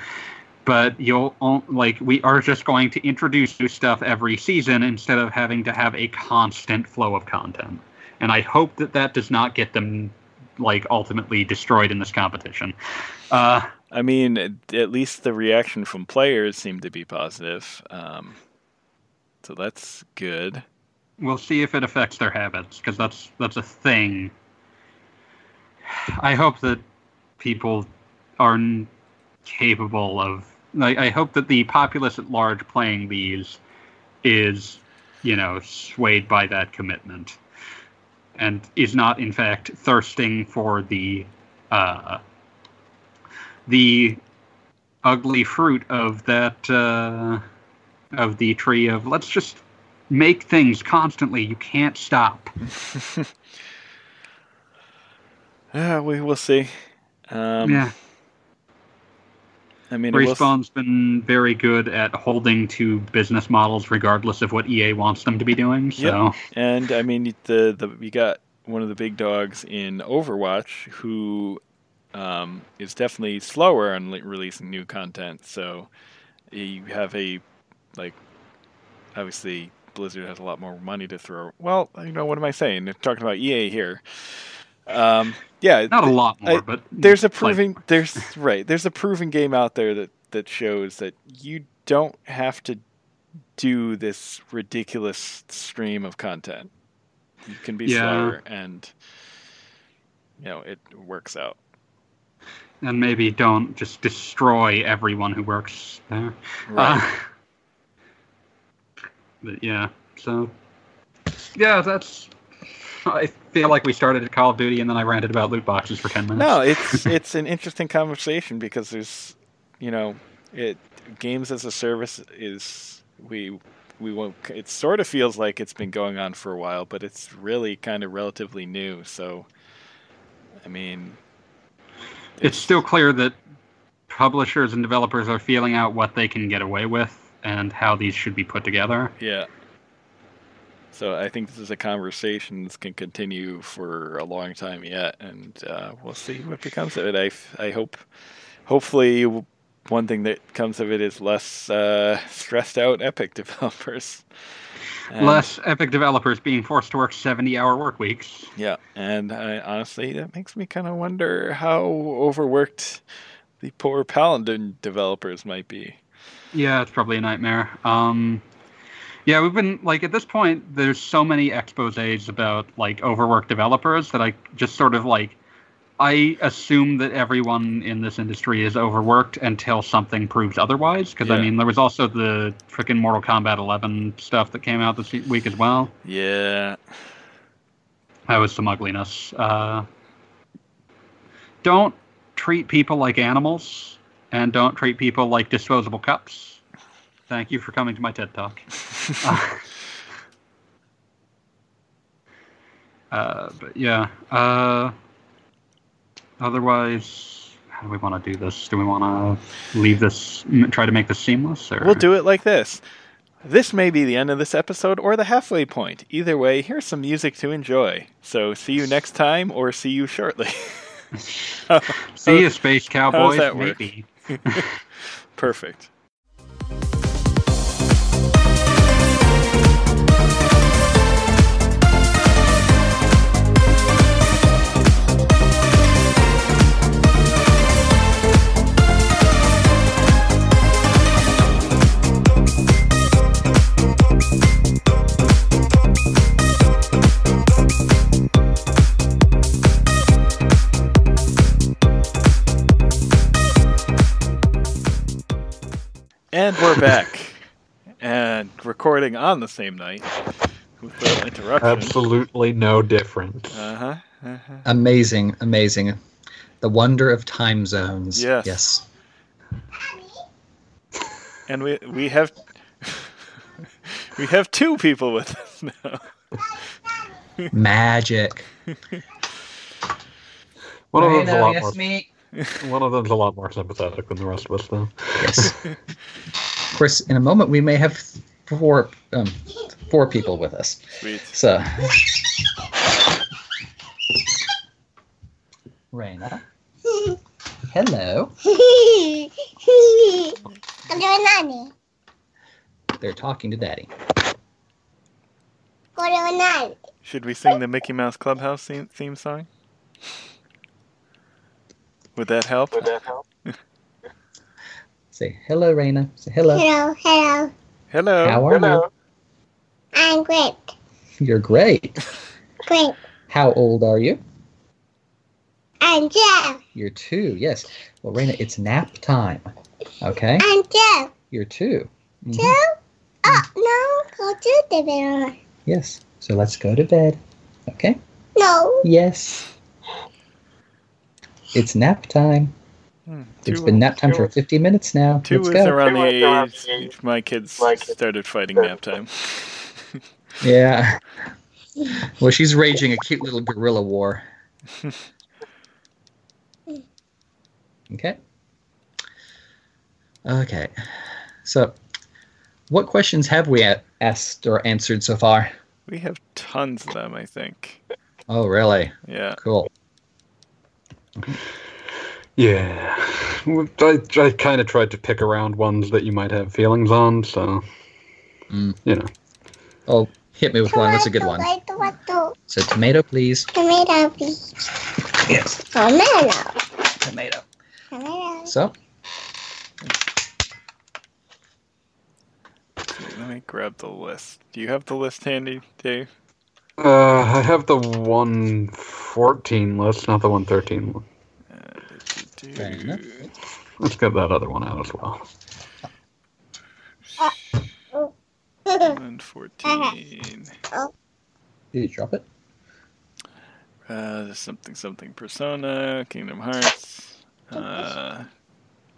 But you'll like we are just going to introduce new stuff every season instead of having to have a constant flow of content and I hope that that does not get them like ultimately destroyed in this competition. Uh, I mean, at least the reaction from players seemed to be positive, um, so that's good. We'll see if it affects their habits because that's that's a thing. I hope that people are capable of. I, I hope that the populace at large playing these is, you know, swayed by that commitment and is not in fact thirsting for the uh, the ugly fruit of that uh, of the tree of let's just make things constantly. You can't stop. (laughs) (laughs) Yeah, we will see. Um, yeah. I mean, will Respawn's been very good at holding to business models regardless of what EA wants them to be doing. So And I mean, the the you got one of the big dogs in Overwatch who um, is definitely slower on le- releasing new content. So you have a like obviously Blizzard has a lot more money to throw. Well, you know what am I saying? talking about EA here. Um, yeah, not a lot more, I- but there's a like- proving there's right there's a proven game out there that that shows that you don't have to do this ridiculous stream of content you can be Yeah. slower and you know it works out and maybe don't just destroy everyone who works there. right Uh, (laughs) but yeah, so yeah, that's. I feel like we started at Call of Duty and then I ranted about loot boxes for ten minutes. no (laughs) it's it's an interesting conversation because there's you know it games as a service is we we won't it sort of feels like it's been going on for a while but it's really kind of relatively new so i mean it's still clear that publishers and developers are feeling out what they can get away with and how these should be put together. Yeah. So I think this is a conversation that can continue for a long time yet, and uh, we'll see what becomes of it. I, I hope, hopefully, one thing that comes of it is less uh, stressed out Epic (laughs) developers. And- Less Epic developers being forced to work 70 hour work weeks. Yeah, and I, honestly, that makes me kind of wonder how overworked the poor Paladin developers might be. Yeah, it's probably a nightmare. Um, yeah, we've been like at this point. There's so many exposés about like overworked developers that I just sort of like. I assume that everyone in this industry is overworked until something proves otherwise. Because I mean, there was also the freaking Mortal Kombat 11 stuff that came out this week as well. Yeah, That was some ugliness. Uh, don't treat people like animals, and don't treat people like disposable cups. Thank you for coming to my TED Talk. (laughs) uh, uh, but yeah. Uh, otherwise, how do we want to do this? Do we want to leave this, try to make this seamless? Or? We'll do it like this. This may be the end of this episode or the halfway point. Either way, here's some music to enjoy. So, see you next time or see you shortly. (laughs) See you, (laughs) Space Cowboys. that work? Maybe. Perfect. And we're back. and recording on the same night with little interruption. Absolutely no difference. Uh huh. Uh-huh. Amazing, amazing. The wonder of time zones. Yes. Yes. And we we have (laughs) we have two people with us now. Magic. (laughs) One of them's a lot yes, more. me. (laughs) One of them's a lot more sympathetic than the rest of us, though. Yes. (laughs) of course, in a moment we may have four um, four people with us. Sweet. So. Raina. Hello. I'm doing nanny. They're talking to Daddy. Should we sing the Mickey Mouse Clubhouse theme song? Would that help? Would that help? (laughs) Say hello, Raina. Say hello. Hello, hello. Hello. How are you? I'm great. (laughs) You're great. Great. How old are you? I'm Jeff. You're two. Yes. Well, Raina, it's nap time. Okay. I'm Jeff. You're 2 Mhm. Jeff? Oh, no. Go to the bed. Yes. So let's go to bed. Okay? No. Yes. It's nap time. Hmm, It's two- been nap time for 50 minutes now. Two Let's is go. around the age my kids started fighting nap time. (laughs) Yeah. Well, she's raging a cute little guerrilla war. (laughs) Okay. Okay. So, what questions have we asked or answered so far? We have tons of them, I think. Oh, really? Yeah. Cool. Yeah. I, I kind of tried to pick around ones that you might have feelings on, so. Mm. You know. Oh, hit me with one. That's a good one? Tomato, tomato, So, tomato, please. tomato, please. Yes. Tomato, Tomato. tomato. So, Let me grab the list. Do you have the list handy, Dave? Uh, I have the 114 list, not the 113 one. Uh, do- do- Fair enough. do. Let's get that other one out as well. One fourteen. did you drop it? Uh, something something Persona, Kingdom Hearts. Uh,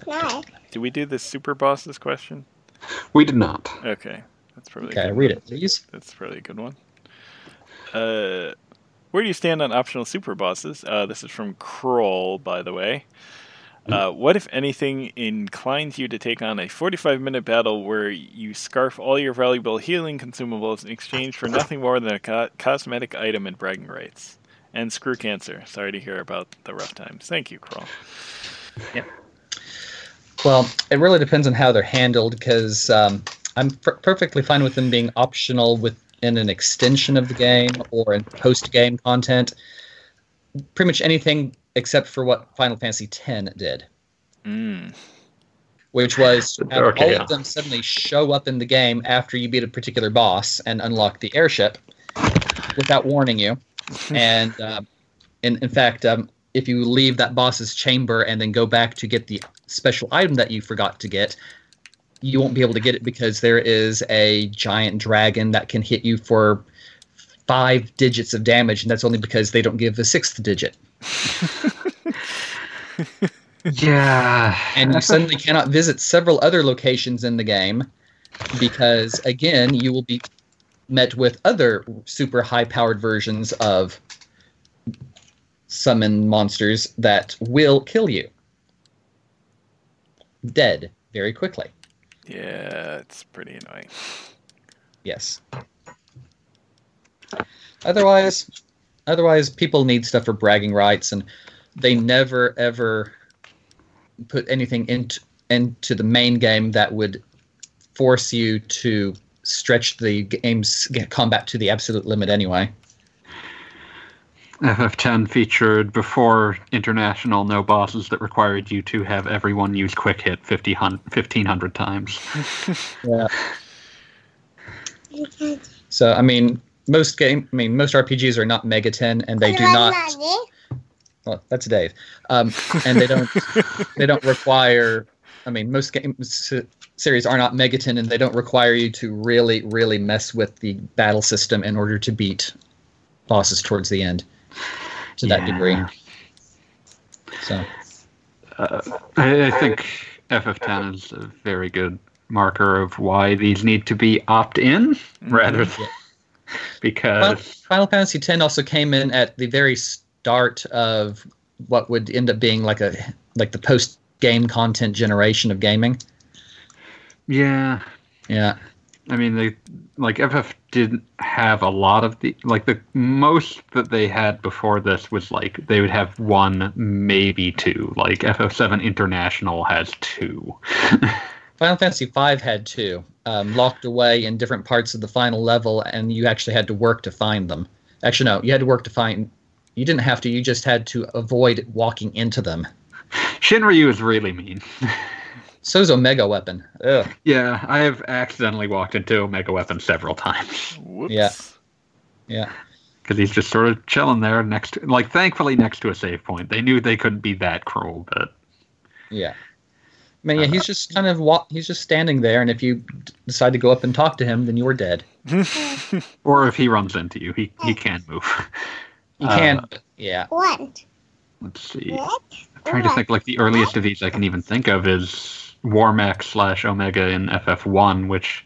Nice. did we do the super bosses question? We did not. Okay, that's probably Okay, good read one. it, please. That's probably a good one. Uh, where do you stand on optional super bosses? Uh, this is from Kroll, by the way. Uh, what, if anything, inclines you to take on a 45 minute battle where you scarf all your valuable healing consumables in exchange for nothing more than a co- cosmetic item and bragging rights? And screw cancer. Sorry to hear about the rough times. Thank you, Kroll. Well, it really depends on how they're handled because um, I'm per- perfectly fine with them being optional within an extension of the game or in post game content. Pretty much anything except for what Final Fantasy X did, Mm. which was (laughs) have Okay, all yeah. of them suddenly show up in the game after you beat a particular boss and unlock the airship without warning you. (laughs) and uh, in, in fact, um, if you leave that boss's chamber and then go back to get the special item that you forgot to get, you won't be able to get it because there is a giant dragon that can hit you for five digits of damage, and that's only because they don't give the sixth digit. (laughs) Yeah. And you suddenly cannot visit several other locations in the game because, again, you will be met with other super high powered versions of summon monsters that will kill you. Dead very quickly. Yeah, it's pretty annoying. Yes. Otherwise, otherwise, people need stuff for bragging rights, and they never ever put anything into into the main game that would force you to stretch the game's combat to the absolute limit. Anyway, FF10 featured before international no bosses that required you to have everyone use quick hit 50, 1500 times. (laughs) yeah. So I mean, most game, I mean, most RPGs are not Mega Ten, and they do not. Well, that's Dave. Um, and they don't (laughs) they don't require. I mean, most games series are not Megaten, and they don't require you to really, really mess with the battle system in order to beat bosses towards the end. To that degree. So Uh, I, I think FF10 is a very good marker of why these need to be opt in rather than Well, (laughs) because Final Fantasy X also came in at the very start of what would end up being like a like the post game content generation of gaming. yeah Yeah. I mean, they like FF didn't have a lot of the like the most that they had before this was like they would have one, maybe two. Like FF7 International has two. (laughs) Final Fantasy V had two, um, locked away in different parts of the final level, and you actually had to work to find them. Actually, no, you had to work to find. You didn't have to. You just had to avoid walking into them. Shinryu is really mean. (laughs) So's Omega Weapon. Ugh. Yeah, I have accidentally walked into Omega Weapon several times Whoops. Yeah. Yeah. because he's just sort of chilling there next, to, like thankfully next to a save point. They knew they couldn't be that cruel, but Yeah. I mean, yeah, he's just kind of wa- he's just standing there, and if you decide to go up and talk to him, then you're dead. (laughs) or if he runs into you, he he can move. He Uh, can, yeah. What? Let's see. What? I'm trying to think like the earliest of these I can even think of is WarMECH slash Omega in FF1, which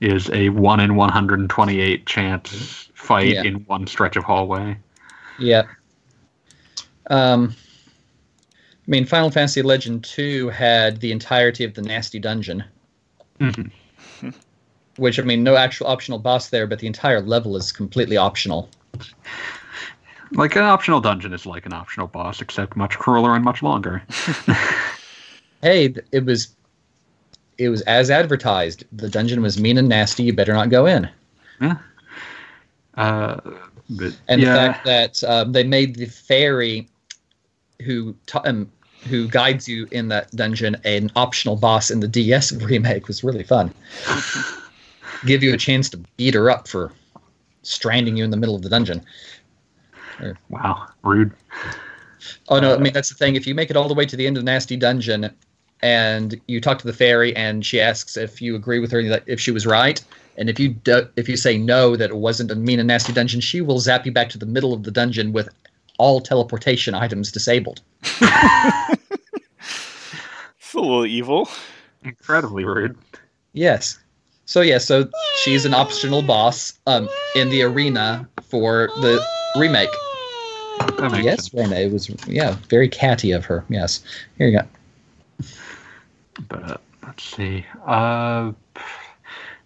is a one in 128 chance fight Yeah. in one stretch of hallway. Yeah. Um, I mean, Final Fantasy Legend 2 had the entirety of the Nasty Dungeon, Mhm. (laughs) which, I mean, no actual optional boss there, but the entire level is completely optional. Like an optional dungeon is like an optional boss, except much crueler and much longer. (laughs) Hey, it was. It was as advertised. The dungeon was mean and nasty. You better not go in. Uh, but And yeah, the fact that um, they made the fairy, who ta- um, who guides you in that dungeon, an optional boss in the DS remake was really fun. (laughs) Give you a chance to beat her up for stranding you in the middle of the dungeon. wow, rude. Oh no, I mean that's the thing. If you make it all the way to the end of the nasty dungeon, and you talk to the fairy, and she asks if you agree with her that if she was right, and if you do, if you say no that it wasn't a mean and nasty dungeon, she will zap you back to the middle of the dungeon with all teleportation items disabled. (laughs) It's a little evil. Incredibly rude. Yes. So yeah, so she's an optional boss um in the arena for the remake. That makes Yes, sense. Rene, it was yeah, very catty of her. Yes. Here you go. But let's see. Uh,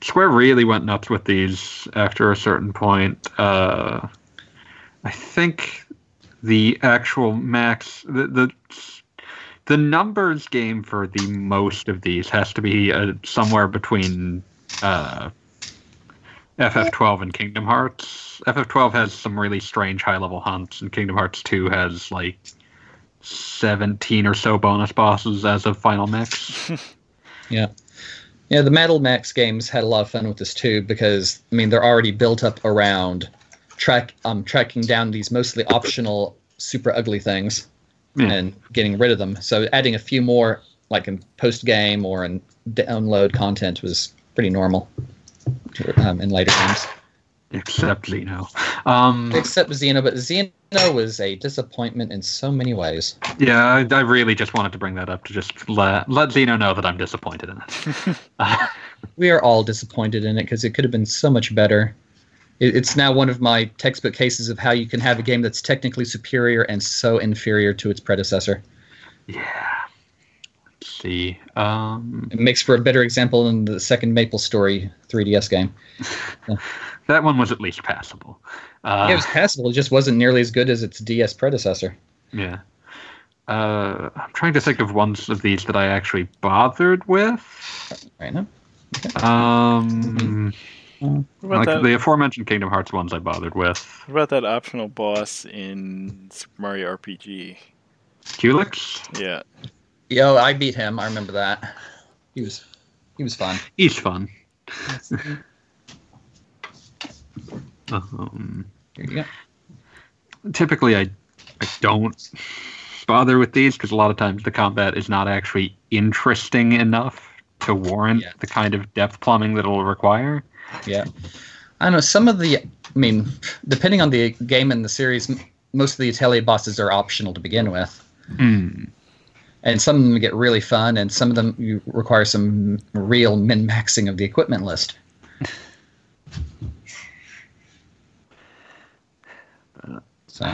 Square really went nuts with these after a certain point. Uh, I think the actual max the, the the numbers game for the most of these has to be uh, somewhere between uh, FF12 and Kingdom Hearts. FF12 has some really strange high level hunts, and Kingdom Hearts 2 has like 17 or so bonus bosses as of final mix. (laughs) Yeah, Yeah, the Metal Max games had a lot of fun with this too because I mean they're already built up around track um tracking down these mostly optional super ugly things Yeah. and getting rid of them. So adding a few more like in post game or in download content was pretty normal um, in later games. Except Xeno. Um, Except Xeno, but Xeno was a disappointment in so many ways. yeah, I, I really just wanted to bring that up to just let, let Xeno know that I'm disappointed in it. Uh, (laughs) (laughs) We are all disappointed in it because it could have been so much better. It, it's now one of my textbook cases of how you can have a game that's technically superior and so inferior to its predecessor. yeah. Let's see. Um, It makes for a better example than the second Maple Story 3DS game. (laughs) that one was at least passable. Uh, Yeah, it was passable. It just wasn't nearly as good as its DS predecessor. yeah. Uh, I'm trying to think of ones of these that I actually bothered with. Right now, Um, What about, like that, the aforementioned Kingdom Hearts ones I bothered with. what about that optional boss in Super Mario RPG? Culex? Yeah. Yo, I beat him. I remember that. He was, he was fun. He's fun. um, Here you go. typically, I I don't bother with these because a lot of times the combat is not actually interesting enough to warrant Yeah. the kind of depth plumbing that it'll require. Yeah. I know. Some of the, I mean, depending on the game and the series, m- most of the Atelier bosses are optional to begin with. Hmm. And some of them get really fun, and some of them you require some real min maxing of the equipment list. So,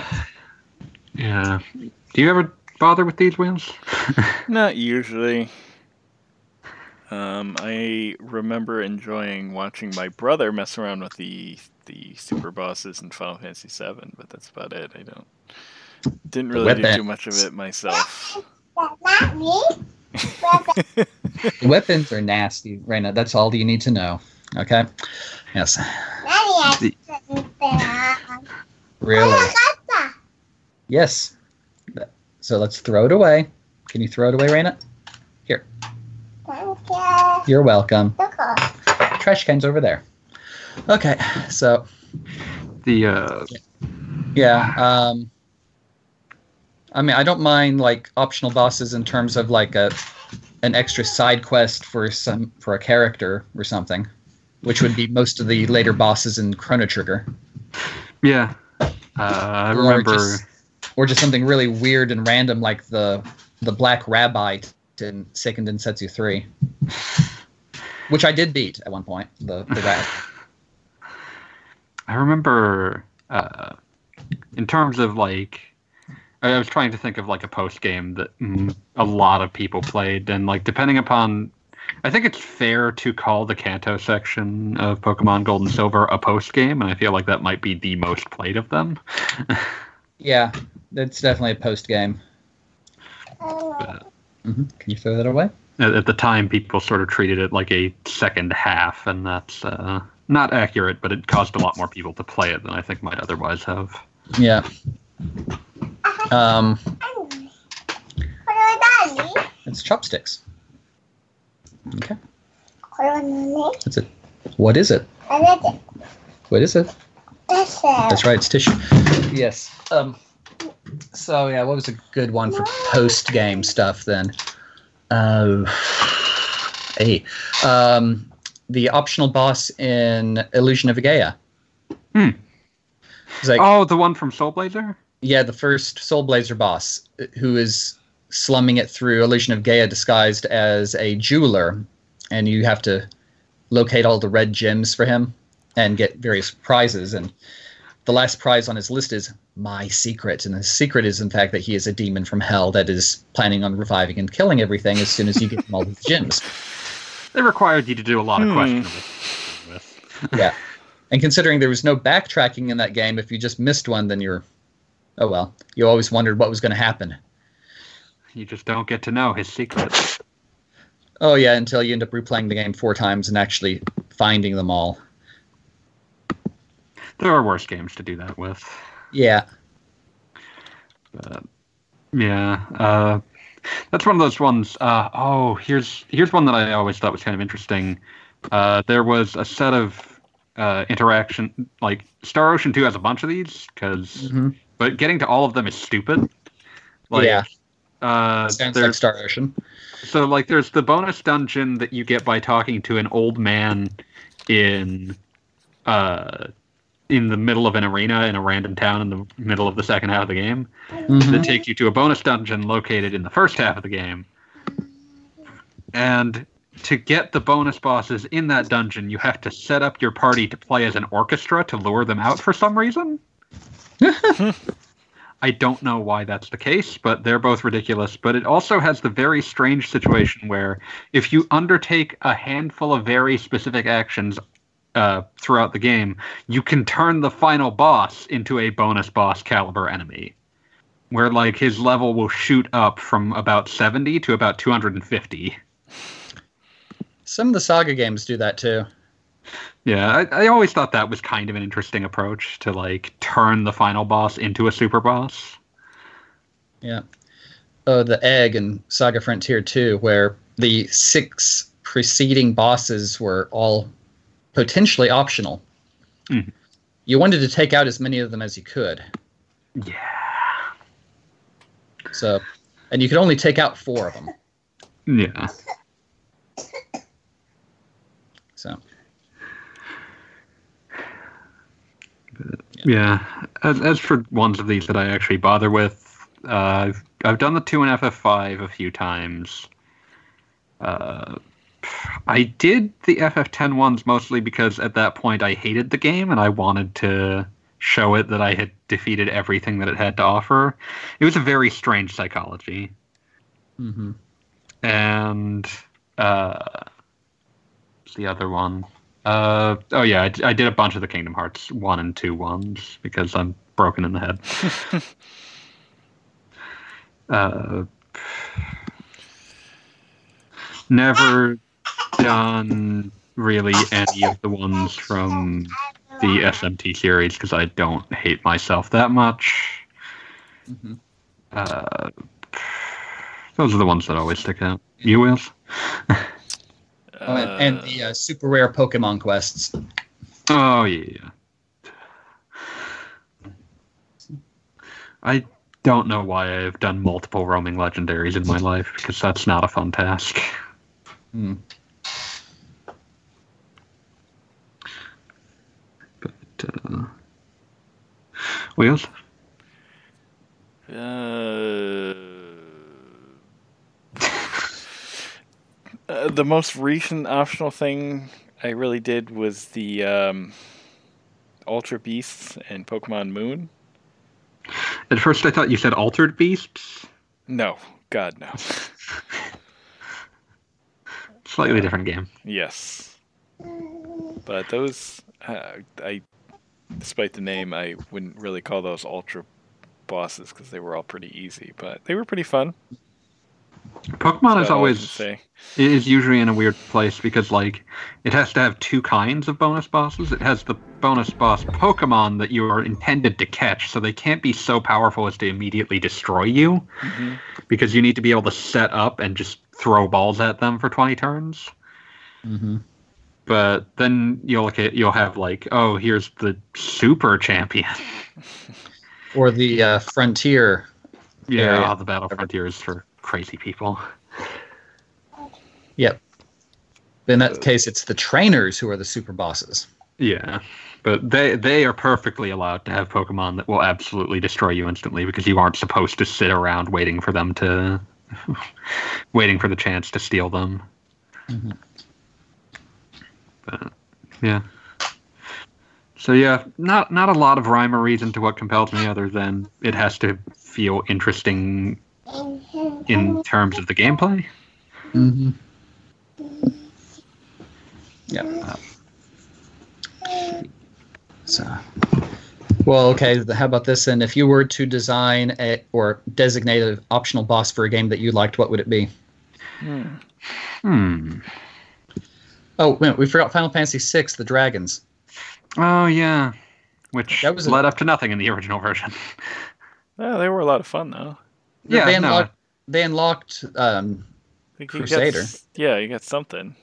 Yeah. Do you ever bother with these wheels? (laughs) Not usually. Um, I remember enjoying watching my brother mess around with the the super bosses in Final Fantasy VII, but that's about it. I don't didn't really do too much of it myself. Not (laughs) me. weapons are nasty, Raina. That's all you need to know. Okay? Yes. Really? Yes. So let's throw it away. Can you throw it away, Raina? Here. You're welcome. Trash can's over there. Okay, so The uh, yeah, um, I mean, I don't mind like optional bosses in terms of like a an extra side quest for some for a character or something, which would be most of the later bosses in Chrono Trigger, yeah. Uh, I Or remember. just- or just something really weird and random like the the Black Rabite in Seiken Densetsu Three. which I did beat at one point. The the (laughs) guy. I remember uh, in terms of like I was trying to think of like a post game that mm, a lot of people played, and like depending upon, I think it's fair to call the Kanto section of Pokemon Gold and Silver a post game, and I feel like that might be the most played of them. (laughs) Yeah, it's definitely a post game. But hmm Can you throw that away? at, at the time, people sort of treated it like a second half, and that's uh, not accurate. But it caused a lot more people to play it than I think might otherwise have. Yeah. Um, it's chopsticks. Okay. That's it. What is it? What is it? That's right. It's tissue. Yes. Um. So yeah, what was a good one for post game stuff then? Uh, hey, um, the optional boss in Illusion of Gaia. Hmm. Like oh, the one from Soul Blazer. Yeah, the first Soul Blazer boss uh, who is slumming it through Illusion of Gaia disguised as a jeweler, and you have to locate all the red gems for him and get various prizes. And the last prize on his list is my secret, and the secret is in fact that he is a demon from hell that is planning on reviving and killing everything as soon as you give him all these gems. (laughs) They required you to do a lot of Hmm. questionable. Yeah. And considering there was no backtracking in that game, if you just missed one, then you're, oh well. You always wondered what was going to happen. You just don't get to know his secrets. Oh yeah, until you end up replaying the game four times and actually finding them all. There are worse games to do that with. Yeah. But yeah, uh, that's one of those ones. Uh, oh, here's here's one that I always thought was kind of interesting. Uh, there was a set of uh, interaction, like Star Ocean Two has a bunch of these, because hmm but getting to all of them is stupid. Like, Yeah. Uh, Sounds like Star Ocean. So like there's the bonus dungeon that you get by talking to an old man in uh in the middle of an arena in a random town in the middle of the second half of the game Mhm. that takes you to a bonus dungeon located in the first half of the game. And to get the bonus bosses in that dungeon, you have to set up your party to play as an orchestra to lure them out for some reason. (laughs) I don't know why that's the case, but they're both ridiculous. But it also has the very strange situation where if you undertake a handful of very specific actions uh, throughout the game, you can turn the final boss into a bonus boss caliber enemy. Where like his level will shoot up from about 70 to about 250. Some of the Saga games do that too. Yeah, I, I always thought that was kind of an interesting approach to like turn the final boss into a super boss. Yeah. Oh, the egg in Saga Frontier 2, where the six preceding bosses were all potentially optional. Mhm. You wanted to take out as many of them as you could. Yeah. So, and you could only take out four of them. (laughs) Yeah. So, Yeah. As, as for ones of these that I actually bother with, uh, I've, I've done the 2 and FF5 a few times. Uh, I did the FF10 ones mostly because at that point I hated the game and I wanted to show it that I had defeated everything that it had to offer. It was a very strange psychology. mhm. and uh, the other one? Uh, oh yeah, I, I did a bunch of the Kingdom Hearts one and two ones because I'm broken in the head. (laughs) uh, never done really any of the ones from the SMT series because I don't hate myself that much. Mhm. Uh, those are the ones that always stick out. You Wheels? (laughs) Oh, and, and the uh, super rare Pokemon quests. Oh yeah. I don't know why I've done multiple roaming legendaries in my life because that's not a fun task. Hmm. But uh, Wheels? Uh, uh, Uh, the most recent optional thing I really did was the um, Ultra Beasts and Pokemon Moon. At first, I thought you said altered beasts. No, God no. (laughs) Slightly different game. yes, but those, uh, I, despite the name, I wouldn't really call those Ultra bosses because they were all pretty easy, but they were pretty fun. Pokemon That's is always can say. it is usually in a weird place because like it has to have two kinds of bonus bosses. It has the bonus boss Pokemon that you are intended to catch, so they can't be so powerful as to immediately destroy you Mhm. because you need to be able to set up and just throw balls at them for 20 turns. Mm-hmm. But then you'll look at you'll have like, oh, here's the super champion. Or the uh, frontier. Yeah, Area. the Battle Frontier is for crazy people. Yep. In that case, it's the trainers who are the super bosses. Yeah, but they they are perfectly allowed to have Pokemon that will absolutely destroy you instantly because you aren't supposed to sit around waiting for them to, (laughs) waiting for the chance to steal them. Mhm. But yeah, so yeah, not not a lot of rhyme or reason to what compels me other than it has to feel interesting in terms of the gameplay. Mm-hmm. Yeah. So, well, okay. How about this? And if you were to design a, or designate an optional boss for a game that you liked, what would it be? Hmm. Hmm. Oh, wait, we forgot Final Fantasy VI: The Dragons. Oh yeah, which That was a- led up to nothing in the original version. (laughs) Yeah, they were a lot of fun though. Yeah, they no. unlocked. They unlocked. Um, I think you got Crusader. s- yeah, you got something.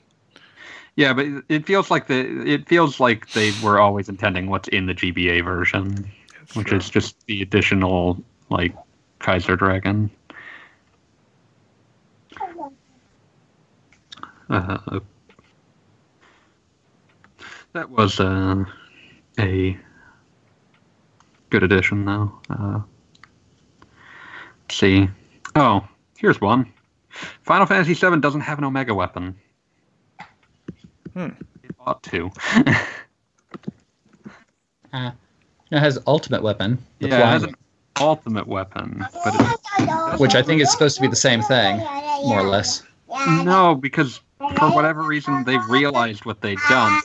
Yeah, but it- it feels like the it feels like they were always intending what's in the GBA version, It's which true. is just the additional like Kaiser Dragon. Uh, that was uh, a good addition, though. Uh, let's see. Oh, here's one. Final Fantasy VII doesn't have an Omega weapon. Hmm. It ought to. (laughs) uh, it has Ultimate Weapon, the yeah, it has an ultimate weapon, but it, which I think is supposed to be the same thing, more or less. no, because for whatever reason they realized what they'd done.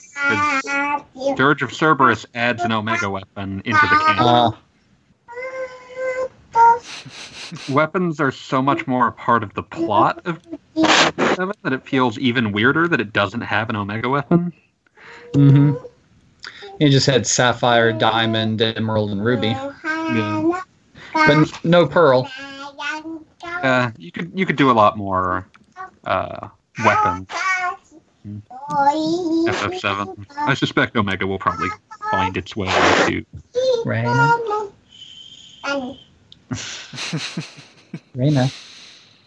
Dirge of Cerberus adds an Omega weapon into the canon. Uh, Weapons are so much more a part of the plot of Seven that it feels even weirder that it doesn't have an Omega weapon. Mm-hmm. You just had Sapphire, Diamond, Emerald, and Ruby, Yeah. but no Pearl. Uh, you could you could do a lot more uh, weapons. FF7. I suspect Omega will probably find its way into. Raina, (laughs) Raina,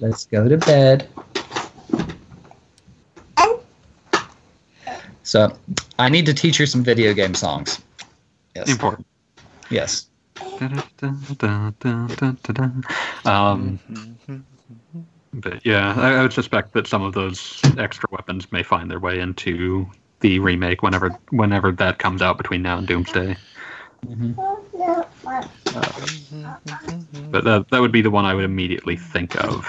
let's go to bed. So, I need to teach her some video game songs. Yes. Important. Yes. (laughs) Um, but yeah, I, I would suspect that some of those extra weapons may find their way into the remake whenever whenever that comes out between now and Doomsday. But that that would be the one I would immediately think of.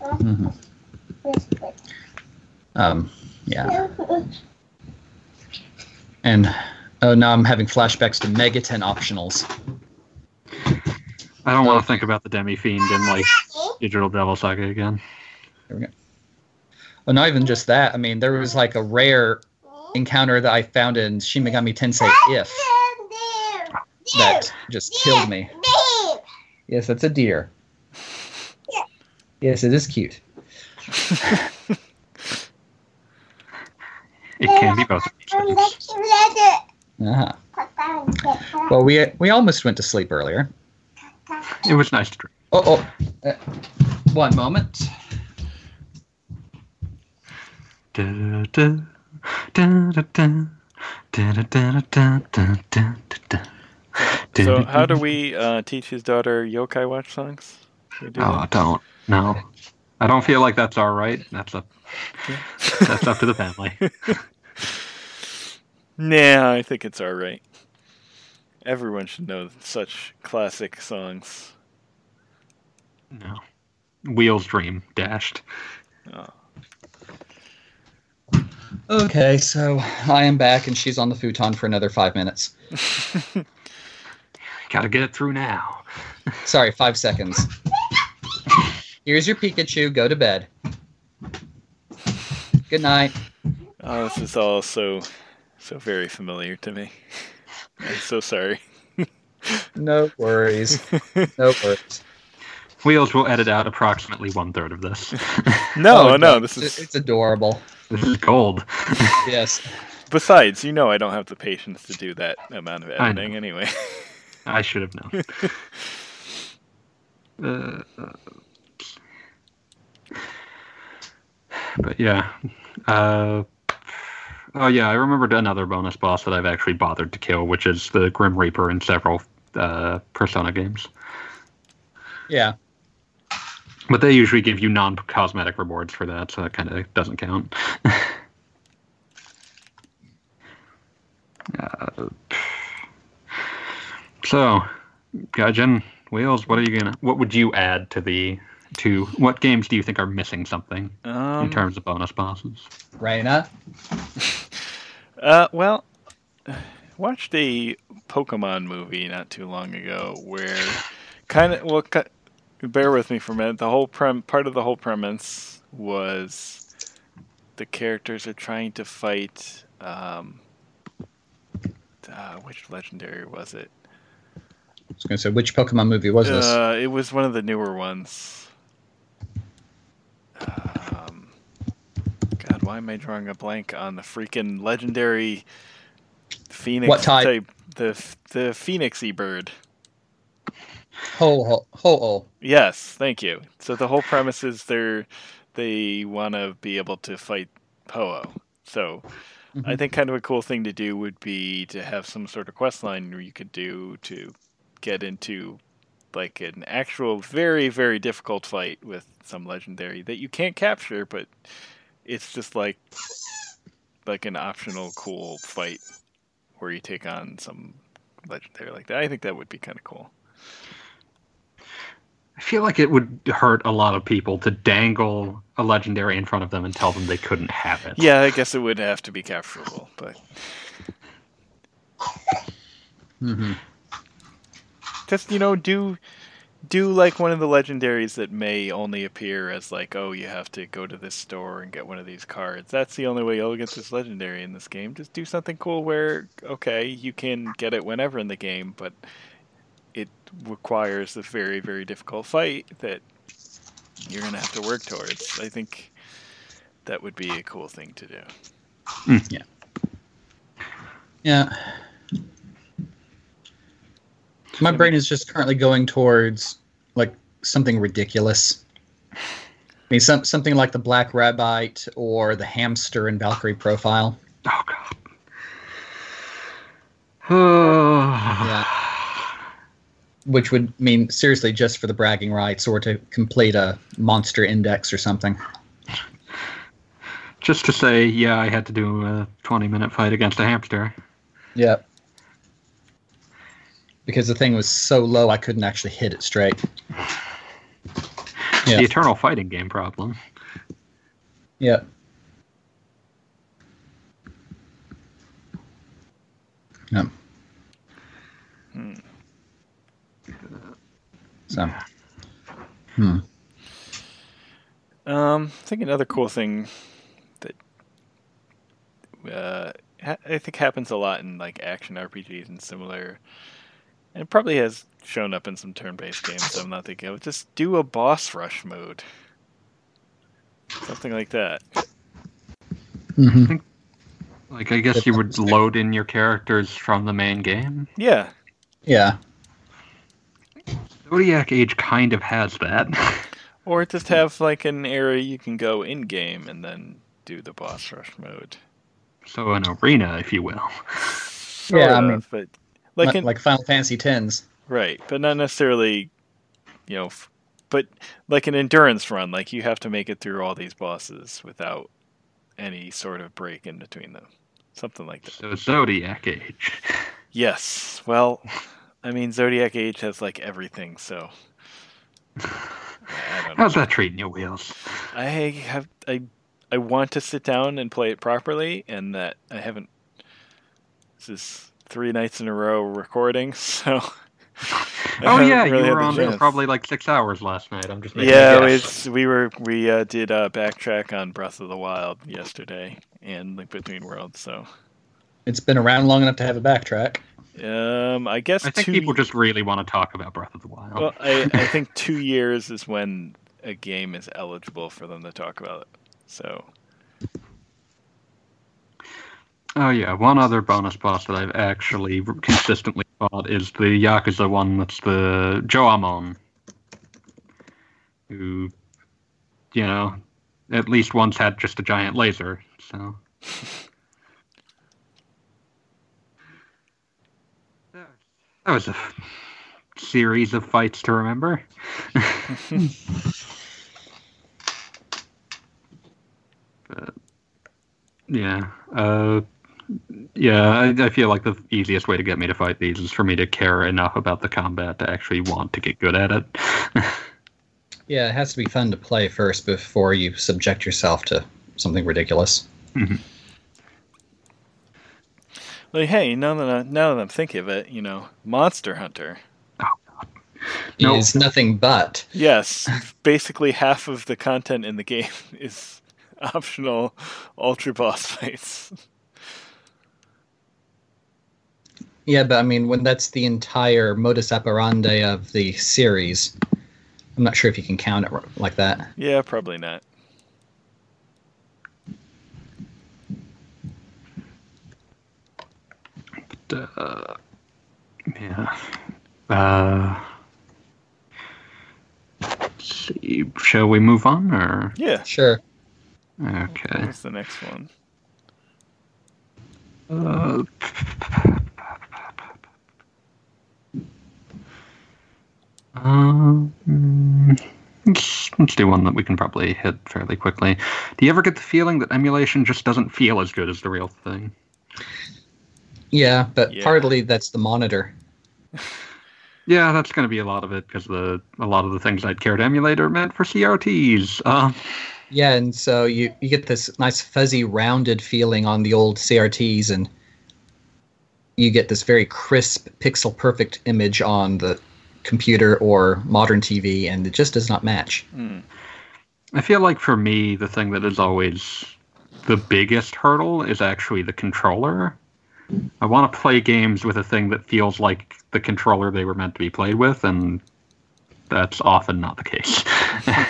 Mhm. Um, yeah. And oh, now I'm having flashbacks to Megaten optionals. I don't want to think about the Demi Fiend and like Digital Devil Saga again. There we go. Well, not even just that. I mean, there was like a rare encounter that I found in Shin Megami Tensei If that just killed me. Yes, that's a deer. Yes, it is cute. It can be both. of. Uh-huh. Well, we we almost went to sleep earlier. It was nice to drink. Oh, oh. Uh, one moment. Da-da-da, da-da-da, da-da-da-da-da-da-da-da. So, how do we uh, teach his daughter yokai watch songs? Should we do Oh, that? don't. No. I don't feel like that's all right. That's up. (laughs) that's up to the family. (laughs) Nah, I think it's all right. Everyone should know such classic songs. No. Wheels dream dashed. Oh. Okay, so I am back, and she's on the futon for another five minutes. (laughs) Gotta get it through now. Sorry, five seconds. Here's your Pikachu. Go to bed. Good night. Oh, this is all so, so very familiar to me. I'm so sorry. No worries. No worries. Wheels will edit out approximately one third of this. No, Oh, no, this it's, is. it's adorable. this is gold. Yes. Besides, you know, I don't have the patience to do that amount of editing anyway. I should have known. (laughs) uh, but yeah. Uh, oh yeah, I remembered another bonus boss that I've actually bothered to kill, which is the Grim Reaper in several uh, Persona games. Yeah. But they usually give you non-cosmetic rewards for that, so that kind of doesn't count. (laughs) uh, so, Gaijin, Wheels, what are you gonna? What would you add to the to? What games do you think are missing something in Um, terms of bonus bosses? Raina. (laughs) Uh, well, watched a Pokemon movie not too long ago where kind of well, bear with me for a minute. The whole prem part of the whole premise was the characters are trying to fight. Um, uh, which legendary was it? I was going to say, which Pokemon movie was this? Uh, it was one of the newer ones. Um, God, why am I drawing a blank on the freaking legendary phoenix What type? The the phoenixy bird. Ho ho ho. Yes, thank you. So the whole premise is they're they want to be able to fight Ho-Oh. So I Mhm. think kind of a cool thing to do would be to have some sort of quest line where you could do to get into like an actual very very difficult fight with some legendary that you can't capture but it's just like like an optional cool fight where you take on some legendary like that. I think that would be kind of cool. I feel like it would hurt a lot of people to dangle a legendary in front of them and tell them they couldn't have it. Yeah, I guess it would have to be capturable, but hmm just you know do do like one of the legendaries that may only appear as like oh you have to go to this store and get one of these cards that's the only way you'll get this legendary in this game just do something cool where okay you can get it whenever in the game but it requires a very very difficult fight that you're gonna have to work towards i think that would be a cool thing to do hmm, Yeah. Yeah. My brain is just currently going towards like something ridiculous. I mean, some something like the Black Rabite or the hamster in Valkyrie Profile. Oh god. (sighs) Yeah. Which would mean seriously just for the bragging rights or to complete a monster index or something. Just to say, yeah, I had to do a 20 minute fight against a hamster. Yep. Because the thing was so low I couldn't actually hit it straight. Yeah. The eternal fighting game problem. Yeah. Yep. Hmm. So. Hmm. Um, I think another cool thing that uh, ha- I think happens a lot in like action RPGs and similar, and it probably has shown up in some turn-based games. I'm not thinking of. Just do a boss rush mode, something like that. hmm Like, I guess you would load in your characters from the main game. Yeah, Yeah. Zodiac Age kind of has that. (laughs) or just have like an area you can go in game and then do the boss rush mode. so, an arena, if you will. Sort Yeah, I mean- but Like, like in, like Final Fantasy Tens. Right, but not necessarily, you know, f- but like an endurance run, like you have to make it through all these bosses without any sort of break in between them. Something like that. So Zodiac Age. (laughs) Yes. Well, I mean, Zodiac Age has like everything, so. I know. How's that treating you, Wheels? I have I I want to sit down and play it properly, and that I haven't. This is three nights in a row recording, (laughs) so. Oh yeah, really you were the on for chance. probably like six hours last night. I'm just making Yeah, a guess. it's, we were we uh, did uh, backtrack on Breath of the Wild yesterday and Link Between Worlds. So It's been around long enough to have a backtrack. um, I guess I think two, people just really want to talk about Breath of the Wild. Well, I, (laughs) I think two years is when a game is eligible for them to talk about it. So Oh yeah, one other bonus boss that I've actually consistently fought is the Yakuza one. That's the Jo Amon, who, you know, at least once had just a giant laser. So. (laughs) That was a series of fights to remember. (laughs) but, yeah. Uh, yeah, I, I feel like the easiest way to get me to fight these is for me to care enough about the combat to actually want to get good at it. (laughs) Yeah, it has to be fun to play first before you subject yourself to something ridiculous. Mm-hmm. like, hey, now that I, now that I'm thinking of it, you know, Monster Hunter. Oh, nope. Is nothing but. Yes, basically half of the content in the (laughs) game is optional ultra boss fights. Yeah, but I mean, when that's the entire modus operandi of the series, I'm not sure if you can count it like that. Yeah, probably not. uh, yeah. Uh, see. Shall we move on or? Yeah. Sure. Okay. What's the next one? Uh, um, let's, let's do one that we can probably hit fairly quickly. Do you ever get the feeling that emulation just doesn't feel as good as the real thing? Yeah, but Yeah. partly that's the monitor. (laughs) Yeah, that's going to be a lot of it because the a lot of the things I'd care to emulate are meant for CRTs. Um, Yeah, and so you, you get this nice fuzzy rounded feeling on the old CRTs and you get this very crisp pixel perfect image on the computer or modern TV and it just does not match. Hmm. I feel like for me, the thing that is always the biggest hurdle is actually the controller. I want to play games with a thing that feels like the controller they were meant to be played with, and that's often not the case. (laughs)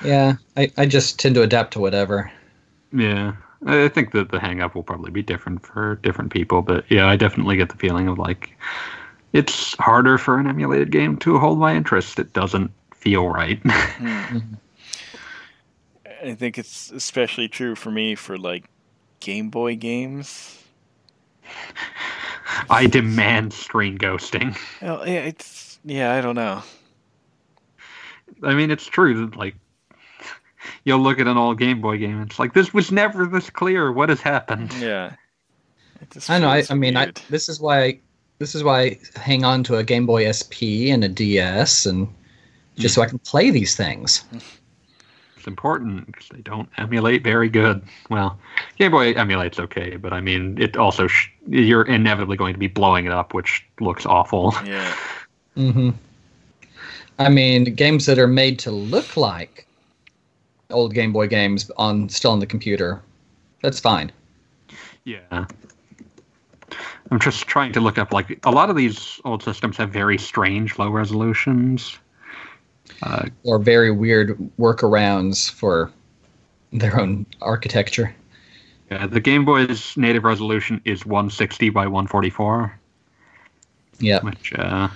Yeah, I, I just tend to adapt to whatever. yeah, I I think that the hang up will probably be different for different people, but yeah, I definitely get the feeling of like it's harder for an emulated game to hold my interest. It doesn't feel right. (laughs) I think it's especially true for me for like Game Boy games. I demand screen ghosting. Well, yeah, it's yeah, I don't know. I mean, it's true that like you'll look at an old Game Boy game, and it's like this was never this clear. What has happened? Yeah, I know. I, I mean, I, this is why I, this is why I hang on to a Game Boy SP and a DS, and just so I can play these things. It's important because they don't emulate very good. Well, Game Boy emulates okay, but I mean, it also sh- you're inevitably going to be blowing it up, which looks awful. yeah. Mm-hmm. I mean, games that are made to look like old Game Boy games on still on the computer, that's fine. Yeah. I'm just trying to look up like a lot of these old systems have very strange low resolutions. Uh, Or very weird workarounds for their own architecture. yeah, the Game Boy's native resolution is 160 by 144. Yeah. which uh,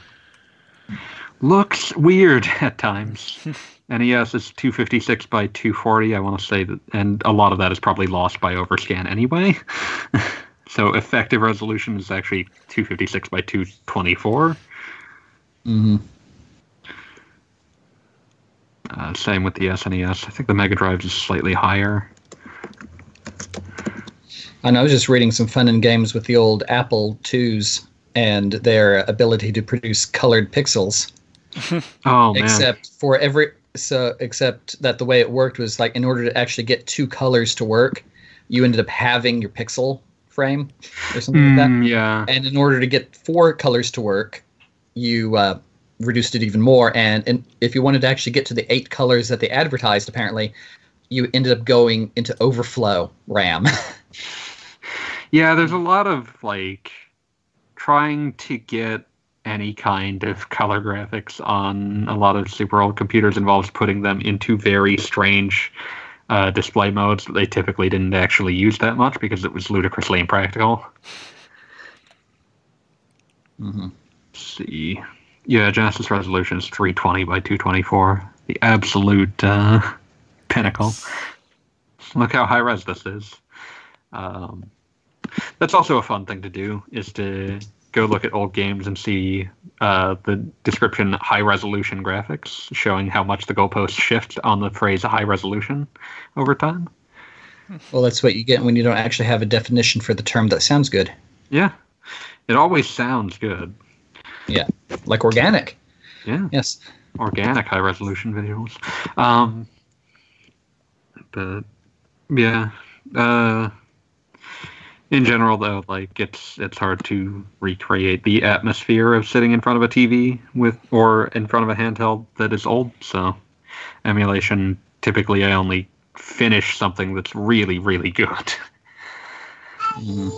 looks weird (laughs) at times. (laughs) NES is 256 by 240. I want to say that, and a lot of that is probably lost by overscan anyway. (laughs) so effective resolution is actually 256 by 224. hmm Uh, same with the SNES. I think the Mega Drive is slightly higher. I know I was just reading some fun and games with the old Apple IIs and their ability to produce colored pixels. (laughs) Oh man. except for every so except that the way it worked was like in order to actually get two colors to work, you ended up having your pixel frame or something like that. Mm, yeah. And in order to get four colors to work, you uh, reduced it even more. And, and if you wanted to actually get to the eight colors that they advertised, apparently, you ended up going into overflow RAM. (laughs) Yeah, there's a lot of like trying to get any kind of color graphics on a lot of super old computers involves putting them into very strange uh, display modes they typically didn't actually use that much because it was ludicrously impractical. hmm Let's see. Yeah, Genesis resolution is 320 by 224. The absolute uh, (laughs) pinnacle. Look how high res this is. Um, that's also a fun thing to do, is to go look at old games and see uh, the description high resolution graphics, showing how much the goalposts shift on the phrase high resolution over time. Well, that's what you get when you don't actually have a definition for the term that sounds good, Yeah, it always sounds good. Yeah. Like organic. Yeah. Yes. organic high resolution visuals. Um, but yeah, uh, in general though, like it's it's hard to recreate the atmosphere of sitting in front of a TV with or in front of a handheld that is old. So emulation typically I only finish something that's really really good. Mhm.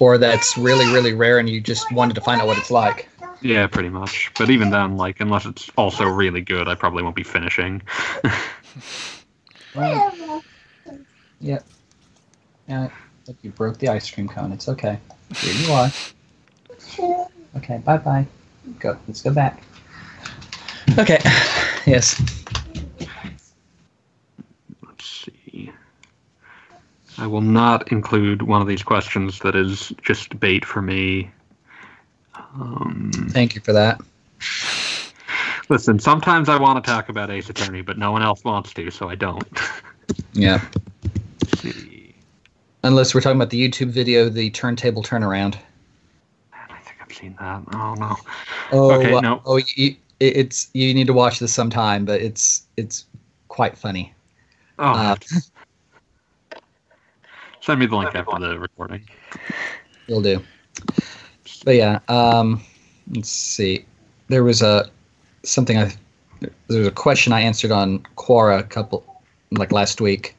Or that's really, really rare and you just wanted to find out what it's like. yeah, pretty much. But even then, like unless it's also really good, I probably won't be finishing. (laughs) Yeah. Yeah. Look, you broke the ice cream cone. It's okay. Here you are. Okay. Bye bye. Go. Let's go back. Okay. (laughs) Yes. Let's see. I will not include one of these questions that is just bait for me. Um, Thank you for that. listen, sometimes I want to talk about Ace Attorney, but no one else wants to, so I don't. Yeah. Let's see. Unless we're talking about the YouTube video, the turntable turnaround. I think I've seen that. Oh no. Oh, Okay, uh, no. oh, you, it's you need to watch this sometime, but it's it's quite funny. Oh, Uh, (laughs) send me the link after the recording. Will do. But yeah, um, let's see. There was a something I there was a question I answered on Quora a couple like last week.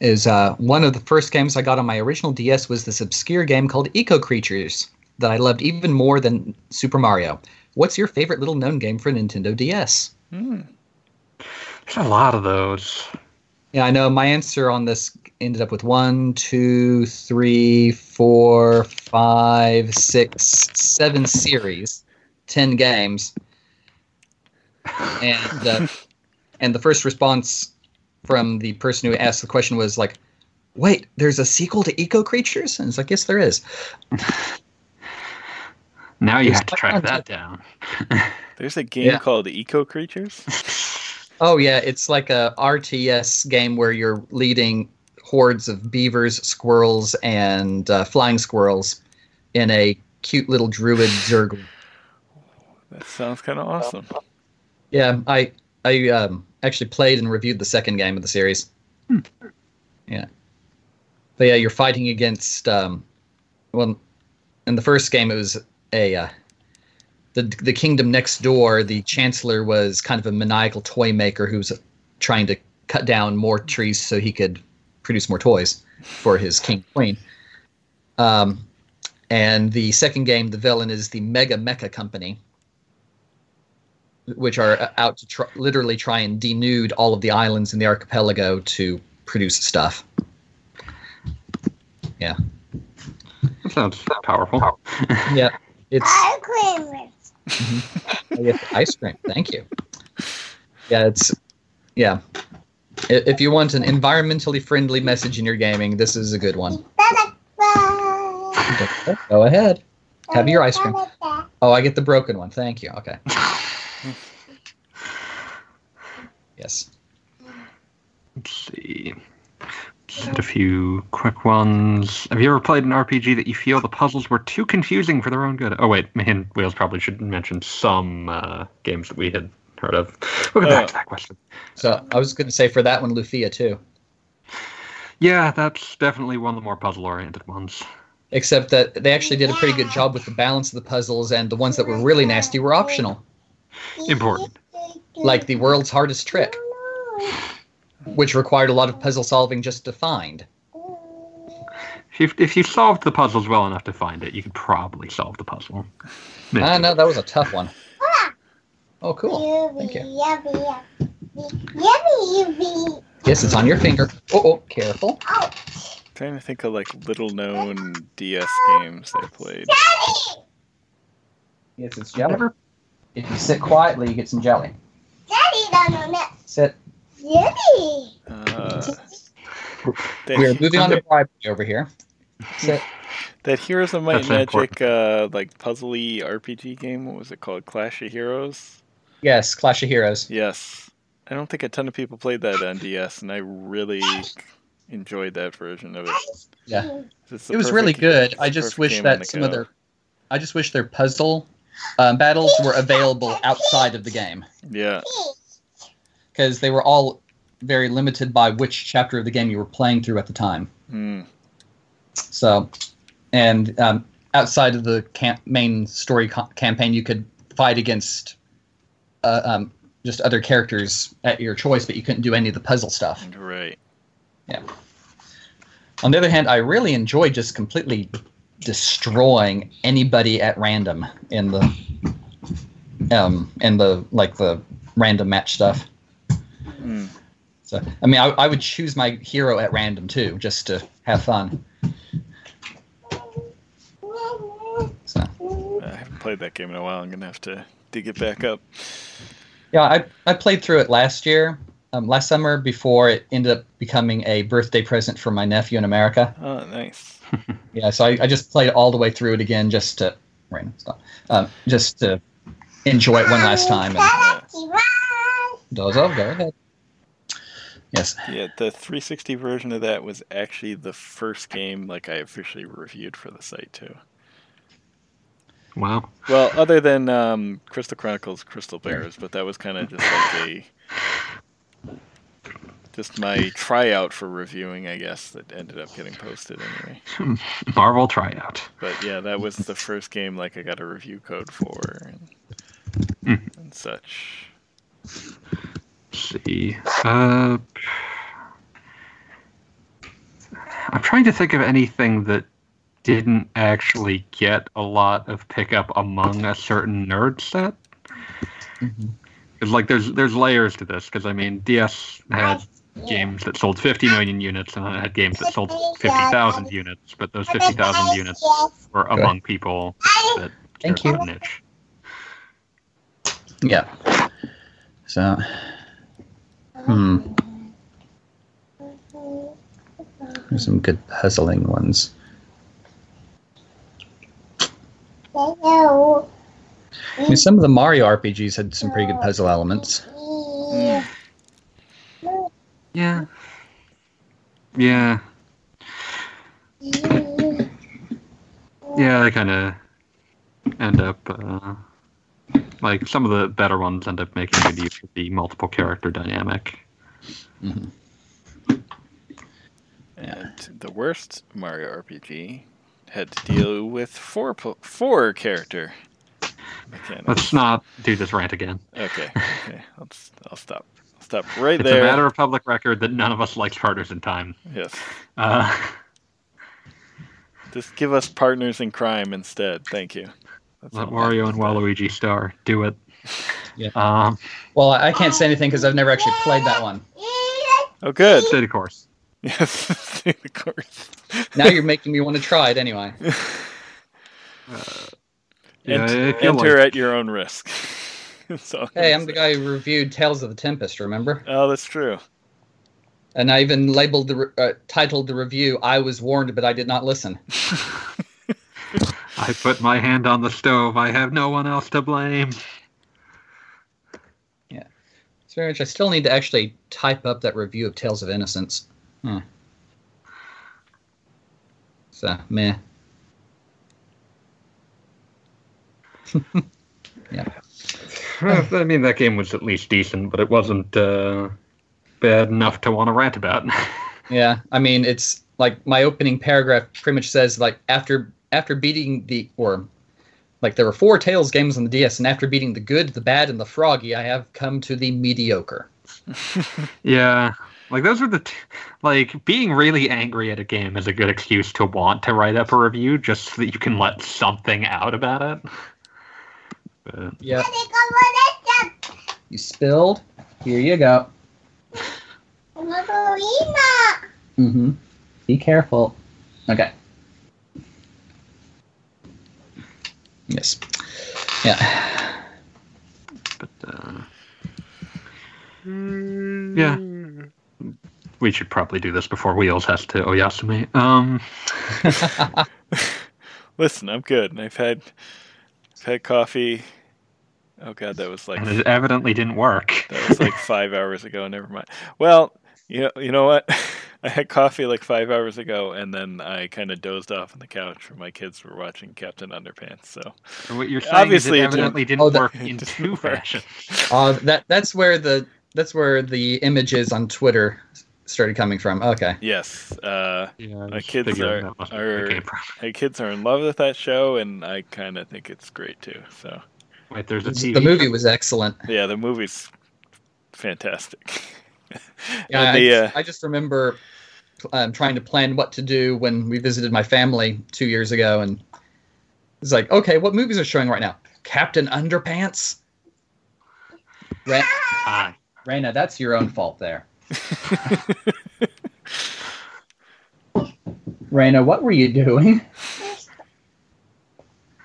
Is uh, one of the first games I got on my original DS was this obscure game called Eco Creatures that I loved even more than Super Mario. What's your favorite little known game for Nintendo DS? Hmm. There's a lot of those. Yeah, I know. My answer on this ended up with one, two, three, four, five, six, seven series, ten games, and uh, and the first response from the person who asked the question was like, "Wait, there's a sequel to Eco Creatures?" And it's like, "Yes, there is." (laughs) Now you There's have to track tons that down. (laughs) There's a game Yeah. called Eco Creatures. (laughs) Oh yeah, it's like a RTS game where you're leading hordes of beavers, squirrels, and uh, flying squirrels in a cute little druid (sighs) zerg That sounds kind of awesome. Yeah, I I um, actually played and reviewed the second game of the series. Hmm. Yeah, but yeah, you're fighting against. Um, well, in the first game, it was a uh, the the kingdom next door. The chancellor was kind of a maniacal toy maker who was trying to cut down more trees so he could produce more toys for his king queen. Um, and the second game, the villain is the Mega Mecha Company, which are uh, out to try, literally try and denude all of the islands in the archipelago to produce stuff. Yeah. That sounds powerful. Yeah, it's (laughs) Ice cream. Mm-hmm. yeah, ice cream. Thank you. Yeah, it's yeah. If you want an environmentally friendly message in your gaming, this is a good one. Go ahead. Have your ice cream. Oh, I get the broken one. Thank you. Okay. (laughs) Yes. Let's see. Just a few quick ones. Have you ever played an RPG that you feel the puzzles were too confusing for their own good? Oh wait, man, Wales probably should mention some uh, games that we had heard of. We'll get back to that question. So I was going to say for that one, Lufia 2. Yeah, that's definitely one of the more puzzle-oriented ones. Except that they actually did a pretty good job with the balance of the puzzles, and the ones that were really nasty were optional, Important. like the world's hardest trick, which required a lot of puzzle solving just to find. If if you solved the puzzles well enough to find it, you could probably solve the puzzle. Maybe. Ah, no, that was a tough one. (laughs) Oh, cool. Thank you. Yes, it's on your finger. Oh, oh, careful. trying to think of like little known DS games I played. Yes, it's jelly. If you sit quietly, you get some jelly. Daddy, no, no, no. Sit. Yummy. Uh, We are moving on to bribery over here. Sit. that Heroes of Might and That's Magic uh, like puzzly RPG game. What was it called? Clash of Heroes. Yes, Clash of Heroes. Yes. I don't think a ton of people played that on DS, and I really enjoyed that version of it. Yeah. It was really good. I just wish game on the that some of their, I just wish their puzzle um, battles were available outside of the game Yeah. because they were all very limited by which chapter of the game you were playing through at the time. Mm. So, and um, outside of the camp- main story co- campaign, you could fight against uh, um, just other characters at your choice, but you couldn't do any of the puzzle stuff. Right. Yeah. On the other hand, I really enjoyed just completely destroying anybody at random in the um in the like the random match stuff. Mm. So I mean, I, I would choose my hero at random too, just to have fun. So I haven't played that game in a while. I'm gonna have to dig it back up. yeah, I I played through it last year, um, last summer before it ended up becoming a birthday present for my nephew in America. Oh, nice. Yeah, so I, I just played all the way through it again just to random stuff, um, just to enjoy it one last time. And those oh, go ahead. Yes, Yeah, the 360 version of that was actually the first game like I officially reviewed for the site too. Wow. Well, other than um, Crystal Chronicles Crystal Bearers, but that was kind of just like a (laughs) just my tryout for reviewing, I guess, that ended up getting posted anyway. (laughs) Marvel tryout. But yeah, that was the first game like I got a review code for and, Mhm. and such. Let's see. Uh, I'm trying to think of anything that didn't actually get a lot of pickup among a certain nerd set. Mhm. It's like there's there's layers to this because I mean DS had games that sold 50 million units and then it had games that sold 50,000 units, but those 50,000 units were Good. among people that Thank cared you. about a niche. yeah. So, hmm, there's some good puzzling ones. I mean, some of the Mario RPGs had some pretty good puzzle elements. Yeah. Yeah. Yeah, Yeah, they kind of end up uh, like some of the better ones end up making good use of the multiple character dynamic. hmm And the worst Mario RPG had to deal with four po- four character mechanics. Let's not do this rant again. Okay, (laughs) okay, I'll, s- I'll stop. I'll right It's there. a matter of public record that none of us likes partners in time. Yes, Uh, just give us partners in crime instead. Thank you. That's let all. Wario and Waluigi star. Do it. Yeah. Um, Well, I I can't say anything because I've never actually played that one. Oh, good. City Course. Yes, (laughs) of course. Now you're making me want to try it anyway. (laughs) Yeah, Ent- enter like- at your own risk. (laughs) so, Hey, I'm the guy who reviewed Tales of the Tempest. Remember? Oh, that's true. And I even labeled the re- uh, titled the review. I was warned, but I did not listen. (laughs) I put my hand on the stove. I have no one else to blame. It's very much. I still need to actually type up that review of Tales of Innocence. Hmm. So meh. (laughs) I mean, that game was at least decent, but it wasn't uh, bad enough to want to rant about. (laughs) Yeah, I mean, it's like my opening paragraph pretty much says like after after beating the or like there were four Tales games on the DS, and after beating the good, the bad, and the froggy, I have come to the mediocre. (laughs) yeah, like those were the t- like being really angry at a game is a good excuse to want to write up a review, just so that you can let something out about it. But, Yeah, you spilled. Here you go. Mm-hmm. Be careful. Okay. Yes. Yeah. but uh, yeah, we should probably do this before Wheels has to Oyasumi. Um, (laughs) Listen, I'm good. I've had I've had coffee. Oh god, that was like and it evidently didn't work. (laughs) that was like five hours ago. Never mind. Well, you know, you know what? (laughs) I had coffee like five hours ago, and then I kind of dozed off on the couch when my kids were watching Captain Underpants. So So what you're saying Obviously is it it didn't- evidently didn't Oh, work (laughs) it in two work. fashions. Uh, that that's where the that's where the images on Twitter started coming from. Okay. yes, uh, Yeah, My kids are- that are- where it came from. my kids are in love with that show, and I kind of think it's great too. So Wait, there's a The movie was excellent. yeah, the movie's fantastic. (laughs) Yeah, And I, the, uh, I just remember um, trying to plan what to do when we visited my family two years ago, and it's like, okay, what movies are showing right now? Captain Underpants. Ra- Ah, Raina, that's your own fault there. (laughs) Raina, what were you doing?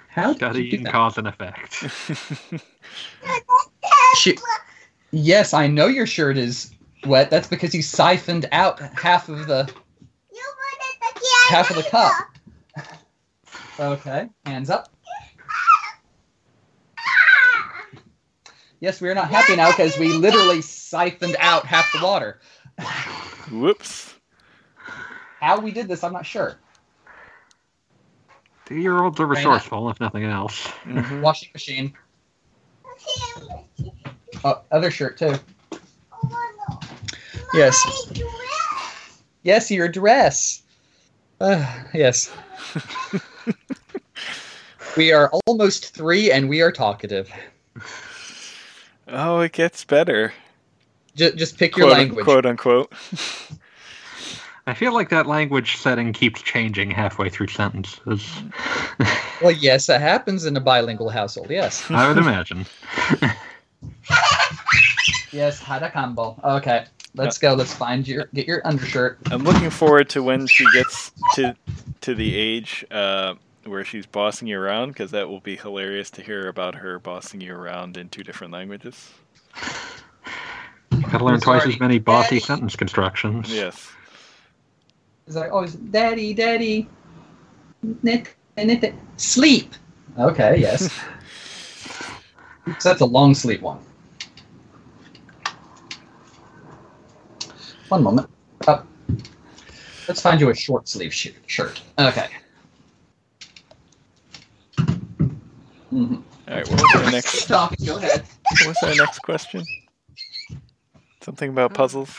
How did you do studying cause and effect. (laughs) She- yes, I know your shirt is wet. That's because you siphoned out half of the. Half of the cup. (laughs) Okay, hands up. Yes, we are not happy now because we literally siphoned out half the water. Whoops. How we did this, I'm not sure. Two-year-olds are resourceful, if nothing else. Mhm. Washing machine. Oh, other shirt too. Yes. Yes, your dress. Uh, yes. (laughs) we are almost three and we are talkative. Oh, it gets better. Just, just pick your Quote, language. quote unquote. (laughs) I feel like that language setting keeps changing halfway through sentences. (laughs) Well, yes, that happens in a bilingual household. Yes. I would imagine. (laughs) Yes, harakambo. Okay, let's go. Let's find your get your undershirt. I'm looking forward to when she gets to to the age uh, where she's bossing you around, because that will be hilarious to hear about her bossing you around in two different languages. Gotta learn twice Sorry. as many bossy sentence constructions. Yes. It's like, oh, it's daddy, daddy, knit, knit, sleep. Okay, yes. (laughs) so that's a long sleep one. One moment. Up. Let's find you a short sleeve sh- shirt. Okay. Mhm. All right. What was our next? (laughs) talking. Go ahead. What was our next question? Something about puzzles.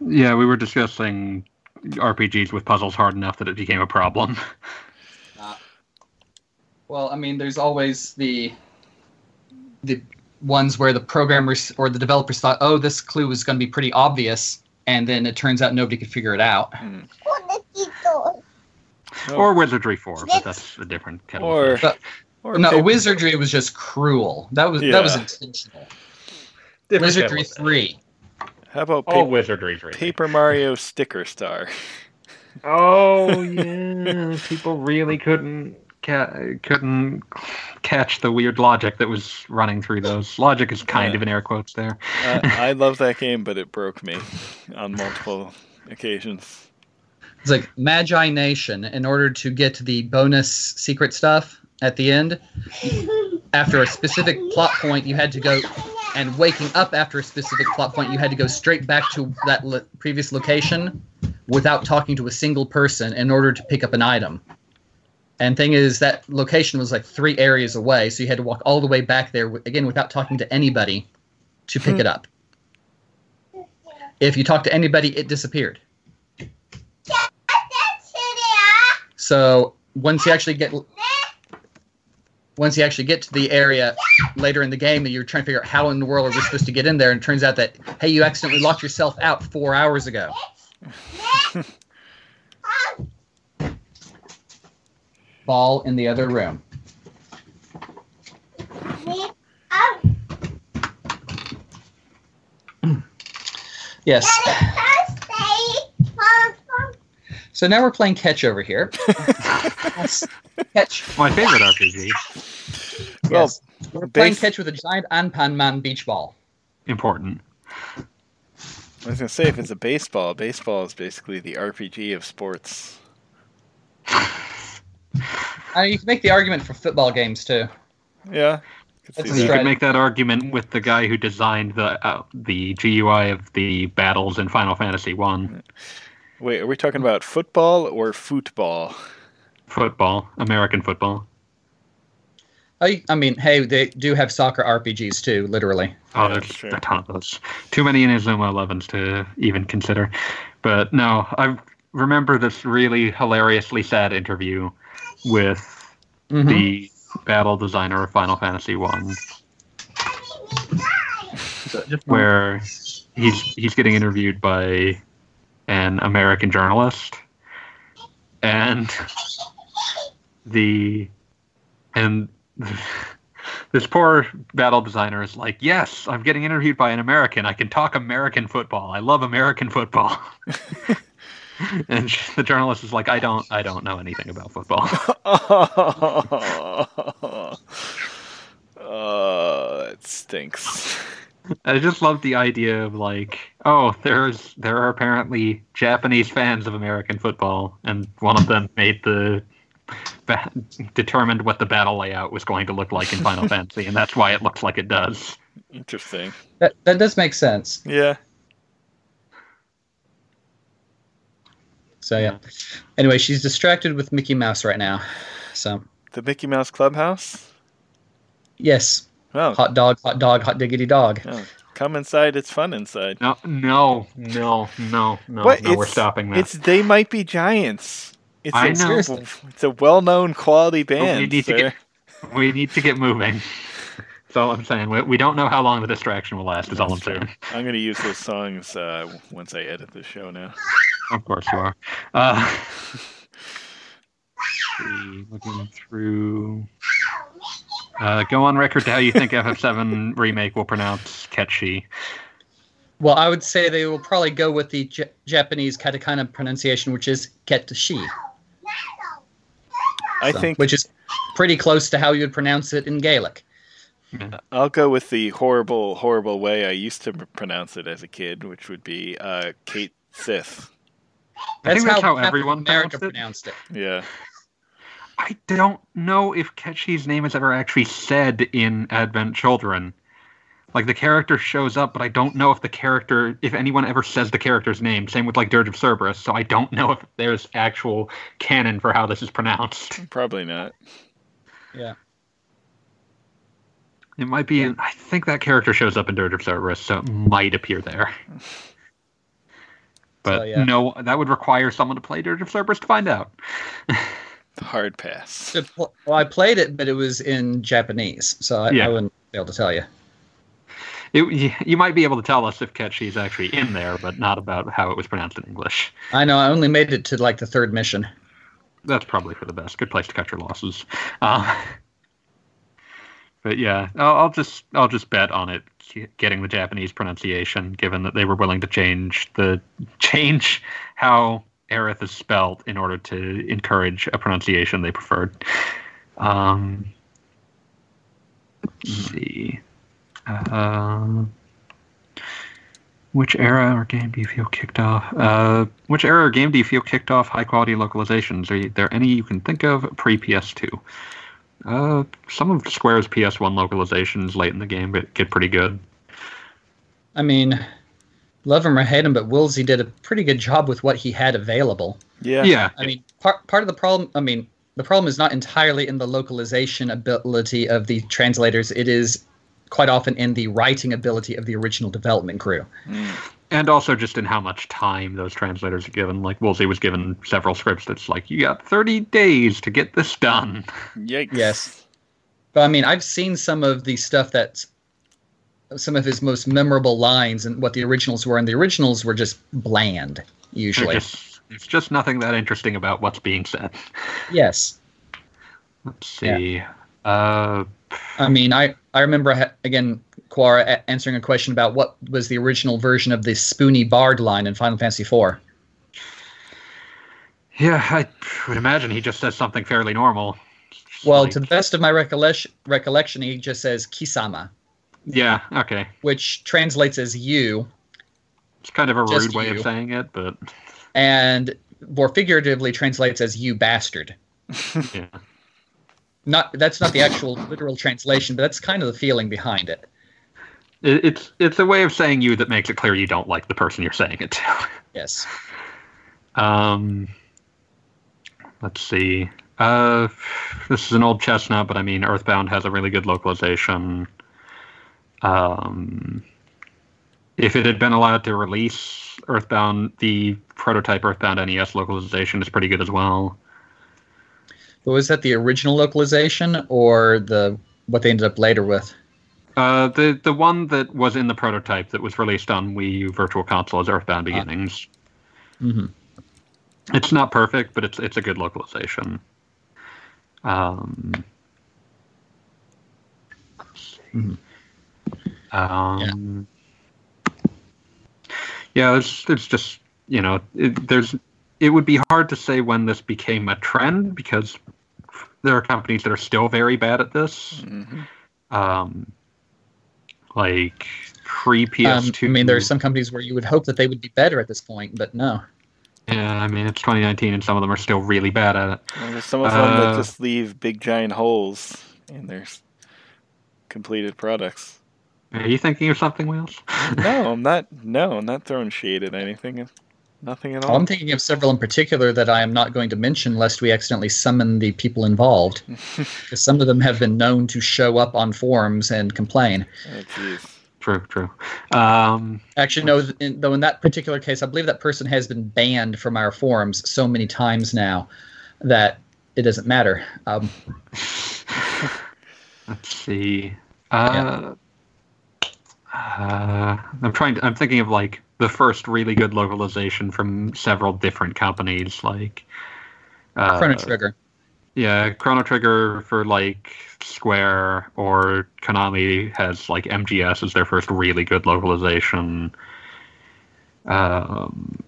Yeah, we were discussing RPGs with puzzles hard enough that it became a problem. (laughs) Well, I mean, there's always the the ones where the programmers or the developers thought, "Oh, this clue is going to be pretty obvious," and then it turns out nobody could figure it out. Oh, Or Wizardry 4, but that's a different kettle. of or, fish. Or no, paper- Wizardry was just cruel. That was that was intentional. Different Wizardry kettle of fish. three. How about Oh, paper, Wizardry 3. Paper Mario Sticker Star? Oh, (laughs) yeah. People really couldn't ca- couldn't catch the weird logic that was running through those. Logic is kind Yeah. of in air quotes there. Uh, (laughs) I love that game, but it broke me on multiple occasions. It's like Magi Nation. In order to get the bonus secret stuff at the end, after a specific plot point, you had to go and waking up after a specific plot point, you had to go straight back to that previous location without talking to a single person in order to pick up an item. And thing is, that location was like three areas away, so you had to walk all the way back there again without talking to anybody to pick Hmm. it up. If you talked to anybody, it disappeared. So once you actually get once you actually get to the area later in the game and you're trying to figure out how in the world are we supposed to get in there and it turns out that hey you accidentally locked yourself out four hours ago. (laughs) Ball in the other room. Yes so now we're playing catch over here (laughs) catch My favorite RPG. Well, we're playing base- catch with a giant Anpanman beach ball Important. I was gonna say if it's a baseball, baseball is basically the RPG of sports. I mean, you can make the argument for football games too Yeah. That's see You that. could make that argument with the guy who designed the uh, the GUI of the battles in Final Fantasy One. Wait, are we talking about football or football? Football, American football. I, I mean, hey, they do have soccer RPGs too, literally. Oh, Yeah, there's that's true. a ton of those. Too many Inazuma 11s to even consider. But no, I remember this really hilariously sad interview with Mhm. the battle designer of Final Fantasy One, (laughs) where he's he's getting interviewed by an American journalist, and the and (laughs) this poor battle designer is like, "Yes, I'm getting interviewed by an American. I can talk American football. I love American football." (laughs) and (laughs) the journalist is like, "I don't, I don't know anything about football." oh, that stinks. I just love the idea of like, oh, there's there are apparently Japanese fans of American football, and one of them made the ba- determined what the battle layout was going to look like in Final (laughs) Fantasy, and that's why it looks like it does. Interesting. That, that does make sense. Yeah. So yeah. Anyway, she's distracted with Mickey Mouse right now. So The Mickey Mouse Clubhouse? yes, Oh, hot dog, hot dog, hot diggity dog. oh, come inside. It's fun inside. No, no, no, no, no, What? no. We're stopping that. It's They Might Be Giants. It's I a, know. It's a well-known quality band. we need to get we need to get moving. That's all I'm saying. We, we don't know how long the distraction will last. Is all I'm true. saying. I'm going to use those songs uh, once I edit the show now. Of course you are. Uh, (laughs) see, looking through. Uh, go on record to how you think FF7 (laughs) remake will pronounce Ketchi. Well, I would say they will probably go with the J- Japanese katakana pronunciation, which is ketashi, I so- think which is pretty close to how you would pronounce it in Gaelic. I'll go with the horrible, horrible way I used to pronounce it as a kid, which would be uh, Kate Sith. I think that's how half of everyone America pronounced it. pronounced it. Yeah. I don't know if Ketchy's name is ever actually said in Advent Children. Like the character shows up, but I don't know if the character, if anyone ever says the character's name. Same with like Dirge of Cerberus. So I don't know if there's actual canon for how this is pronounced. (laughs) Probably not. Yeah. It might be. In, I think that character shows up in Dirge of Cerberus, so it might appear there. (laughs) But So, yeah. no, that would require someone to play Dirge of Cerberus to find out. (laughs) Hard pass. So, Well, I played it, but it was in Japanese, so I, Yeah. I wouldn't be able to tell you. It, you- you might be able to tell us if Ketchi is actually in there, but not about how it was pronounced in English. I know I only made it to like the third mission. That's probably for the best. Good place to cut your losses. Uh, but yeah, I'll, I'll just I'll just bet on it getting the Japanese pronunciation, given that they were willing to change the change how Aerith is spelled in order to encourage a pronunciation they preferred. Um, let's see. Uh, which era or game do you feel kicked off? Uh, which era or game do you feel kicked off high quality localizations? Are there any you can think of pre PS2? Uh, some of Square's PS1 localizations late in the game get pretty good. I mean, love him or hate him, but Woolsey did a pretty good job with what he had available. Yeah. Yeah. I mean, part part of the problem. I mean, the problem is not entirely in the localization ability of the translators. It is quite often in the writing ability of the original development crew. Mm. And also just in how much time those translators are given. Like Woolsey was given several scripts that's like, you got 30 days to get this done. Yikes. Yes. But I mean, I've seen some of the stuff that's some of his most memorable lines and what the originals were, and the originals were just bland, usually. just, there's just nothing that interesting about what's being said. Yes. Let's see. Uh, I mean, I, I remember, ha- again, Quora a- answering a question about what was the original version of the Spoony Bard line in Final Fantasy IV. yeah, I would imagine he just says something fairly normal. Well, like- to the best of my recollection, recollection, he just says Kisama, yeah, okay. which translates as you, It's kind of a rude way you. of saying it, but and more figuratively translates as you bastard. (laughs) yeah. Not that's not the actual literal translation, but that's kind of the feeling behind it. It, it's it's a way of saying you that makes it clear you don't like the person you're saying it to. (laughs) Yes. Um, let's see. Uh, this is an old chestnut, but I mean, Earthbound has a really good localization. Um, if it had been allowed to release Earthbound, the prototype Earthbound NES localization is pretty good as well. But was that the original localization or the what they ended up later with? Uh, the the one that was in the prototype that was released on Wii U Virtual Console is Earthbound Beginnings. Mm-hmm. It's not perfect, but it's it's a good localization. Um, let's see. Mhm. Um, yeah. it's it's just you know it, there's it would be hard to say when this became a trend because there are companies that are still very bad at this. hmm Um, like pre Um, PS2. I mean, there are some companies where you would hope that they would be better at this point, but no. Yeah, I mean it's 2019, and some of them are still really bad at it. Well, there's some of them that Uh, just leave big giant holes in their completed products. Are you thinking of something else? No, (laughs) I'm not. No, I'm not throwing shade at anything. Nothing at all. I'm thinking of several in particular that I am not going to mention lest we accidentally summon the people involved. (laughs) Because some of them have been known to show up on forums and complain. oh. True, true. Um, Actually, no. In, though in that particular case, I believe that person has been banned from our forums so many times now that it doesn't matter. Um, (laughs) let's see. Uh, uh, I'm trying. To, I'm thinking of like the first really good localization from several different companies, like uh, Chrono Trigger. Yeah, Chrono Trigger for like Square or Konami has like MGS as their first really good localization. Um,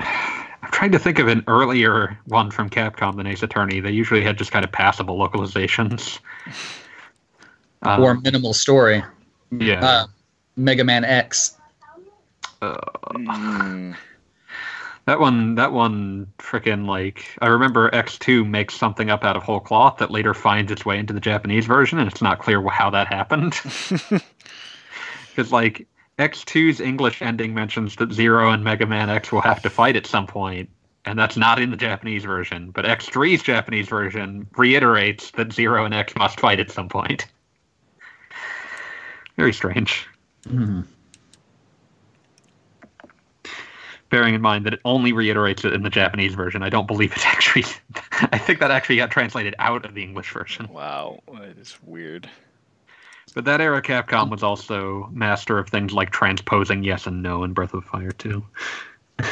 I'm trying to think of an earlier one from Capcom than Ace Attorney. They usually had just kind of passable localizations. Um, or minimal story. yeah, Uh, Mega Man X. Mm. that one. That one, freaking like I remember X2 makes something up out of whole cloth that later finds its way into the Japanese version, and it's not clear how that happened. (laughs) Because like X2's English ending mentions that Zero and Mega Man X will have to fight at some point, and that's not in the Japanese version. But X3's Japanese version reiterates that Zero and X must fight at some point. Very strange. Mhm. Bearing in mind that it only reiterates it in the Japanese version, I don't believe it (laughs) actually. I think that actually got translated out of the English version. Wow, that is weird. But that era Capcom was also master of things like transposing yes and no in Breath of Fire 2. (laughs)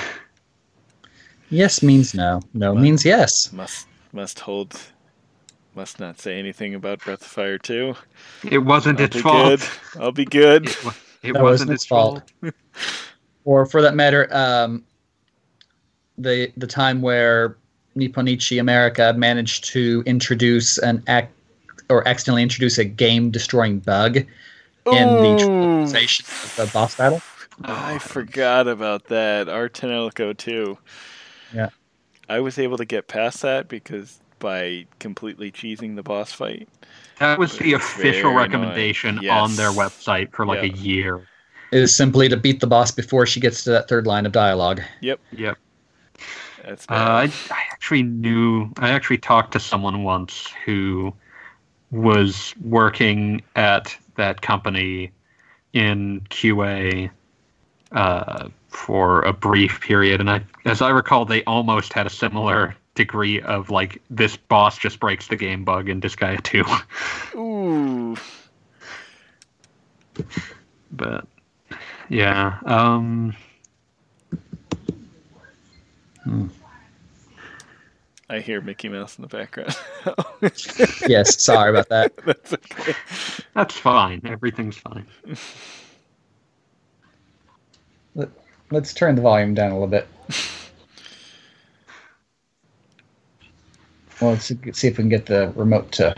Yes means no. No What? means yes. Must must hold. Must not say anything about Breath of Fire 2. It wasn't I'll its fault. good. I'll be good. It, wa- it wasn't wasn't its its fault. fault. Or for that matter, um, the the time where Nippon Ichi America managed to introduce an act or accidentally introduce a game destroying bug in the Ooh. translation of the boss battle. I forgot about that. Ar tonelico too. Yeah. I was able to get past that because by completely cheesing the boss fight. That was the official very recommendation annoying. on their website for like Yeah. a year. is simply to beat the boss before she gets to that third line of dialogue. Yep. That's Uh. I, I actually knew. I actually talked to someone once who was working at that company in QA uh, for a brief period, and I, as I recall, they almost had a similar degree of like this boss just breaks the game bug in Disgaea 2. (laughs) Ooh. but yeah, um, I hear Mickey Mouse in the background. (laughs) (laughs) Yes, sorry about that. That's okay. that's fine. Everything's fine. Let's turn the volume down a little bit. Well, let's see if we can get the remote to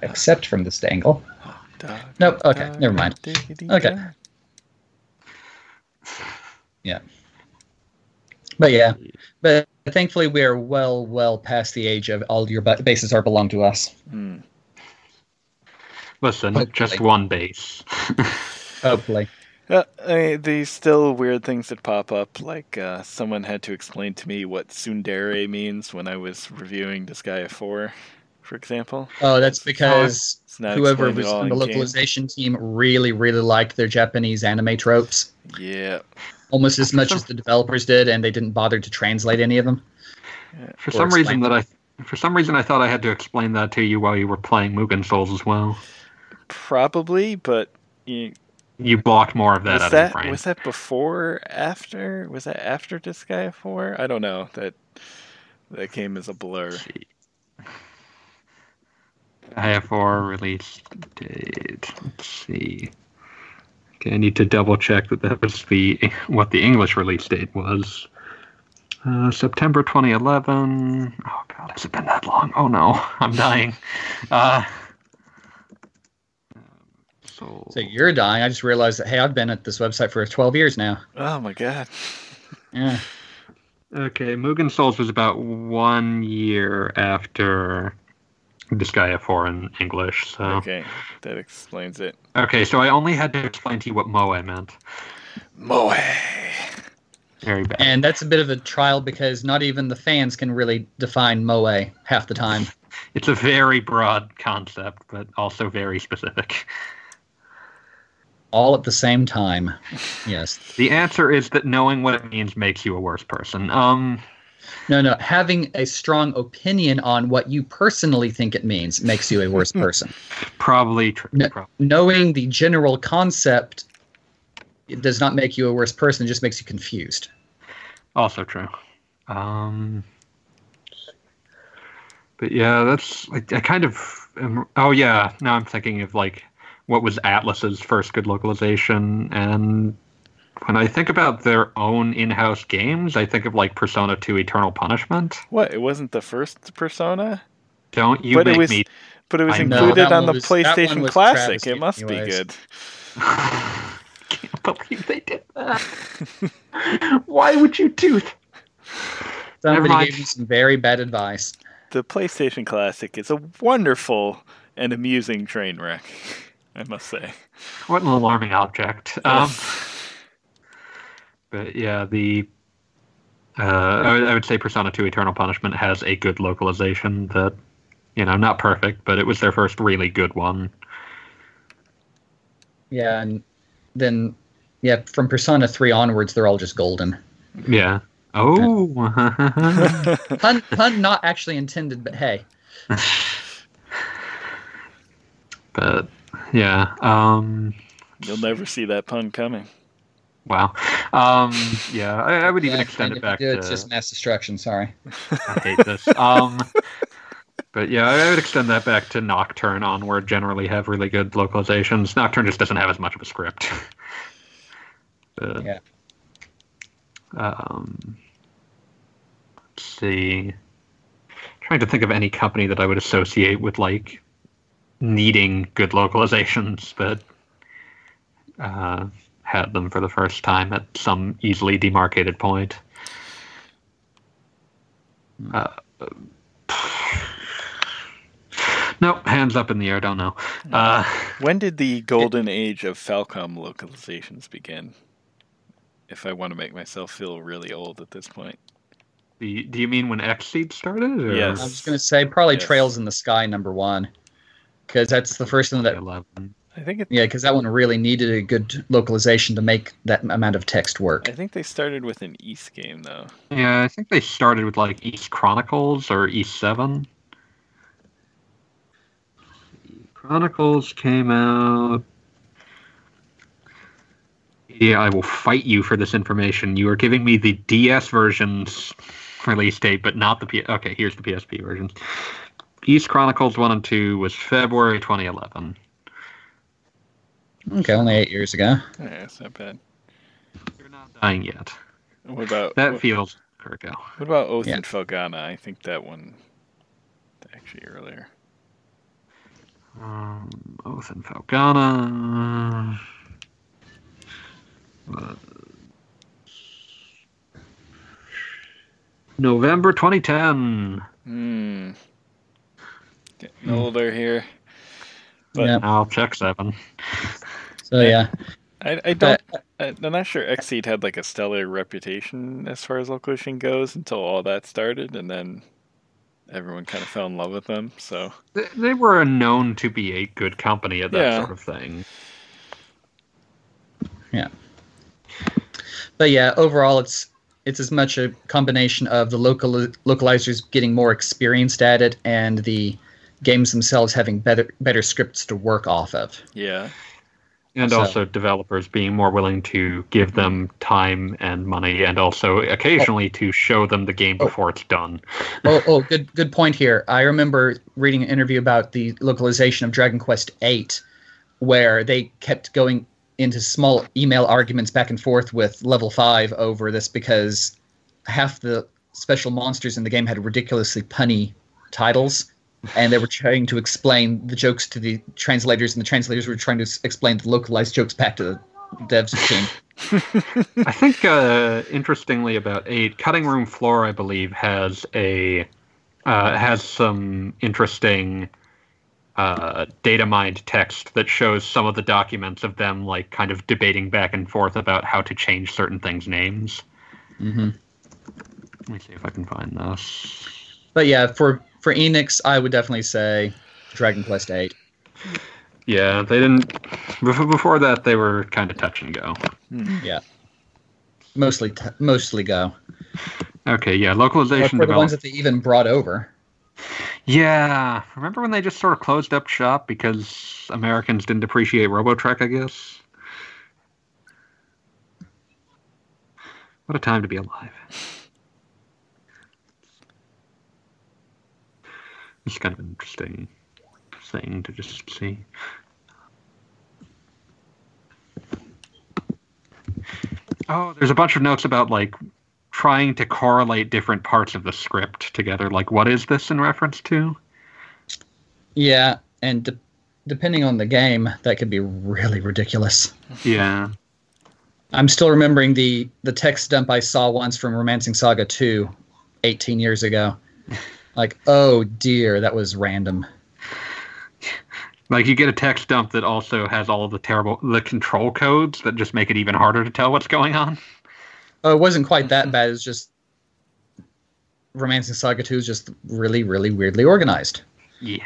accept from this angle. Nope, okay, never mind. Okay. Yeah. But yeah, but thankfully we are well, well past the age of all your bases are belong to us. Hmm. Listen, Hopefully. just one base. (laughs) Hopefully. Uh, I, these still weird things that pop up. Like uh, someone had to explain to me what tsundere means when I was reviewing Disgaea 4, for example. Oh, that's because It's not whoever was on the in game. localization team really, really liked their Japanese anime tropes Yeah. almost as much as the developers did, and they didn't bother to translate any of them. For some reason explain. that I, for some reason I thought I had to explain that to you while you were playing Mugen Souls as well. Probably, but you, You blocked more of that was out of that your brain. was that before, after? Was that after Disgaea 4? I don't know. That that came as a blur. Have four release date. Let's see. Okay, I need to double check that that was the what the English release date was. Uh, September 2011. Oh God, has it been that long? Oh no, (laughs) I'm dying. Uh, so, So you're dying. I just realized that hey, I've been at this website for 12 years now. Oh my god. Yeah. Okay, Mugen Souls was about one year after Disgaea 4 in English. So Okay, that explains it. okay, so I only had to explain to you what moe meant. Moe. Very bad. And that's a bit of a trial because not even the fans can really define moe half the time. It's a very broad concept, but also very specific. All at the same time. Yes. The answer is that knowing what it means makes you a worse person. Um, No, no. Having a strong opinion on what you personally think it means makes you a worse person. (laughs) probably true. No. Knowing the general concept it does not make you a worse person, it just makes you confused. Also true. Um, but yeah, that's like I kind of. Am, oh yeah, now I'm thinking of like what was Atlus's first good localization, and when I think about their own in-house games, I think of like Persona 2: Eternal Punishment. What? It wasn't the first Persona, Don't you But it was- me? but it was I included that on the was- PlayStation Classic. travesty It must be anyways. good. (laughs) can't believe they did that. (laughs) Why would you do that? Somebody gave you some very bad advice. The PlayStation Classic is a wonderful and amusing train wreck. I must say. What an alarming object. (laughs) Um, but yeah, the uh, I, would, I would say Persona 2 Eternal Punishment has a good localization that, you know, not perfect, but it was their first really good one. Yeah, and then yeah, from Persona 3 onwards, they're all just golden. Yeah. Oh. Pun, (laughs) pun not actually intended, but hey. (laughs) but yeah. Um, You'll never see that pun coming. wow. Um, yeah, I, I would even extend it back do, to. It's just mass destruction, sorry. (laughs) I hate this. Um, but yeah, I would extend that back to Nocturne onward. Generally, have really good localizations. Nocturne just doesn't have as much of a script. (laughs) But, Yeah. Um, let's see. trying to think of any company that I would associate with like needing good localizations, but uh, had them for the first time at some easily demarcated point. Uh, Nope, hands up in the air. Don't know. Uh, When did the golden age of Falcom localizations begin? If I want to make myself feel really old at this point. the, do you mean when Xseed started? Or Yes. I was going to say probably Yes. Trails in the Sky number one, because that's the first one that 11. I think it, yeah, because that one really needed a good localization to make that amount of text work. I think they started with an Ys game though. Yeah, I think they started with like Ys Chronicles or Ys Seven. Chronicles came out. Yeah, I will fight you for this information. You are giving me the DS version's release date, but not the P. Okay, here's the PSP versions. Ys Chronicles One and Two was February 2011. Okay, only eight years ago. Yeah, it's not bad. You're not dying yet. What about That what, feels ago. what about Oath Yeah. and Felghana? I think that one actually earlier. Um, Oath and Felghana. Uh, November 2010. Hmm. Getting older here. But yeah. I'll check seven. So yeah, I, I don't. but I, I'm not sure Xseed had like a stellar reputation as far as localization goes until all that started, and then everyone kind of fell in love with them. So They, they were known to be a good company at that Yeah. sort of thing. Yeah. But yeah, overall, it's it's as much a combination of the local localizers getting more experienced at it and the games themselves having better better scripts to work off of. yeah, And So- also developers being more willing to give them time and money and also occasionally to show them the game Oh. before it's done. (laughs) oh, oh, good, good point here. I remember reading an interview about the localization of Dragon Quest VIII, where they kept going into small email arguments back and forth with Level Five over this because half the special monsters in the game had ridiculously punny titles, and they were trying to explain the jokes to the translators, and the translators were trying to s- explain the localized jokes back to the devs team. (laughs) I think, uh, interestingly, about eight, Cutting Room Floor, I believe, has a uh, has some interesting uh, data mined text that shows some of the documents of them, like kind of debating back and forth about how to change certain things' names. hmm Let me see if I can find this. But yeah, for for Enix, I would definitely say Dragon Quest VIII. Yeah, they didn't. Before, before that, they were kind of touch and go. Hmm. Yeah, mostly, t- mostly go. Okay, yeah, Or localization for the ones that they even brought over. Yeah, remember when they just sort of closed up shop because Americans didn't appreciate Robotrek? I guess. What a time to be alive. It's kind of an interesting thing to just see. Oh, there's a bunch of notes about like trying to correlate different parts of the script together. Like, what is this in reference to? Yeah, and de- depending on the game, that could be really ridiculous. Yeah. I'm still remembering the the text dump I saw once from Romancing Saga 2, 18 years ago. (laughs) Like, oh dear, that was random. Like you get a text dump that also has all the terrible the control codes that just make it even harder to tell what's going on. Oh, it wasn't quite that bad. It's just Romancing Saga 2 is just really, really weirdly organized. Yeah.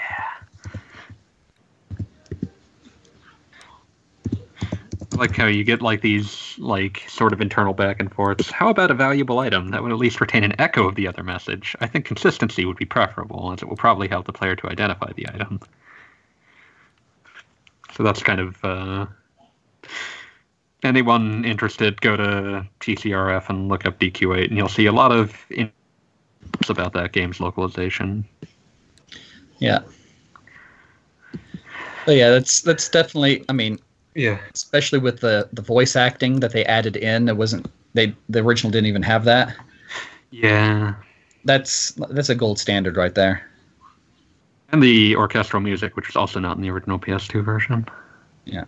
I like how you get like these like sort of internal back and forths. How about a valuable item that would at least retain an echo of the other message? I think consistency would be preferable, as it will probably help the player to identify the item. So that's kind of uh, anyone interested, go to TCRF and look up DQ8, and you'll see a lot of in- about that game's localization. Yeah. But yeah, that's that's definitely. I mean, Yeah. especially with the the voice acting that they added in, it wasn't they the original didn't even have that. Yeah. That's that's a gold standard right there. And the orchestral music, which was also not in the original PS2 version. Yeah.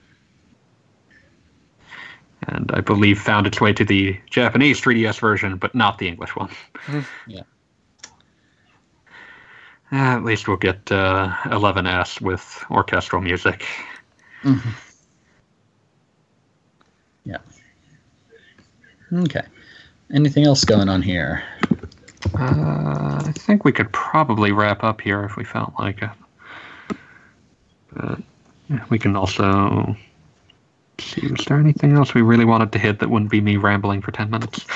And I believe found its way to the Japanese 3DS version, but not the English one. (laughs) Yeah. Eh, at least we'll get uh, 11S with orchestral music. Mhm. Okay. Anything else going on here? Uh, I think we could probably wrap up here if we felt like it. But we can also see. Was there anything else we really wanted to hit that wouldn't be me rambling for ten minutes?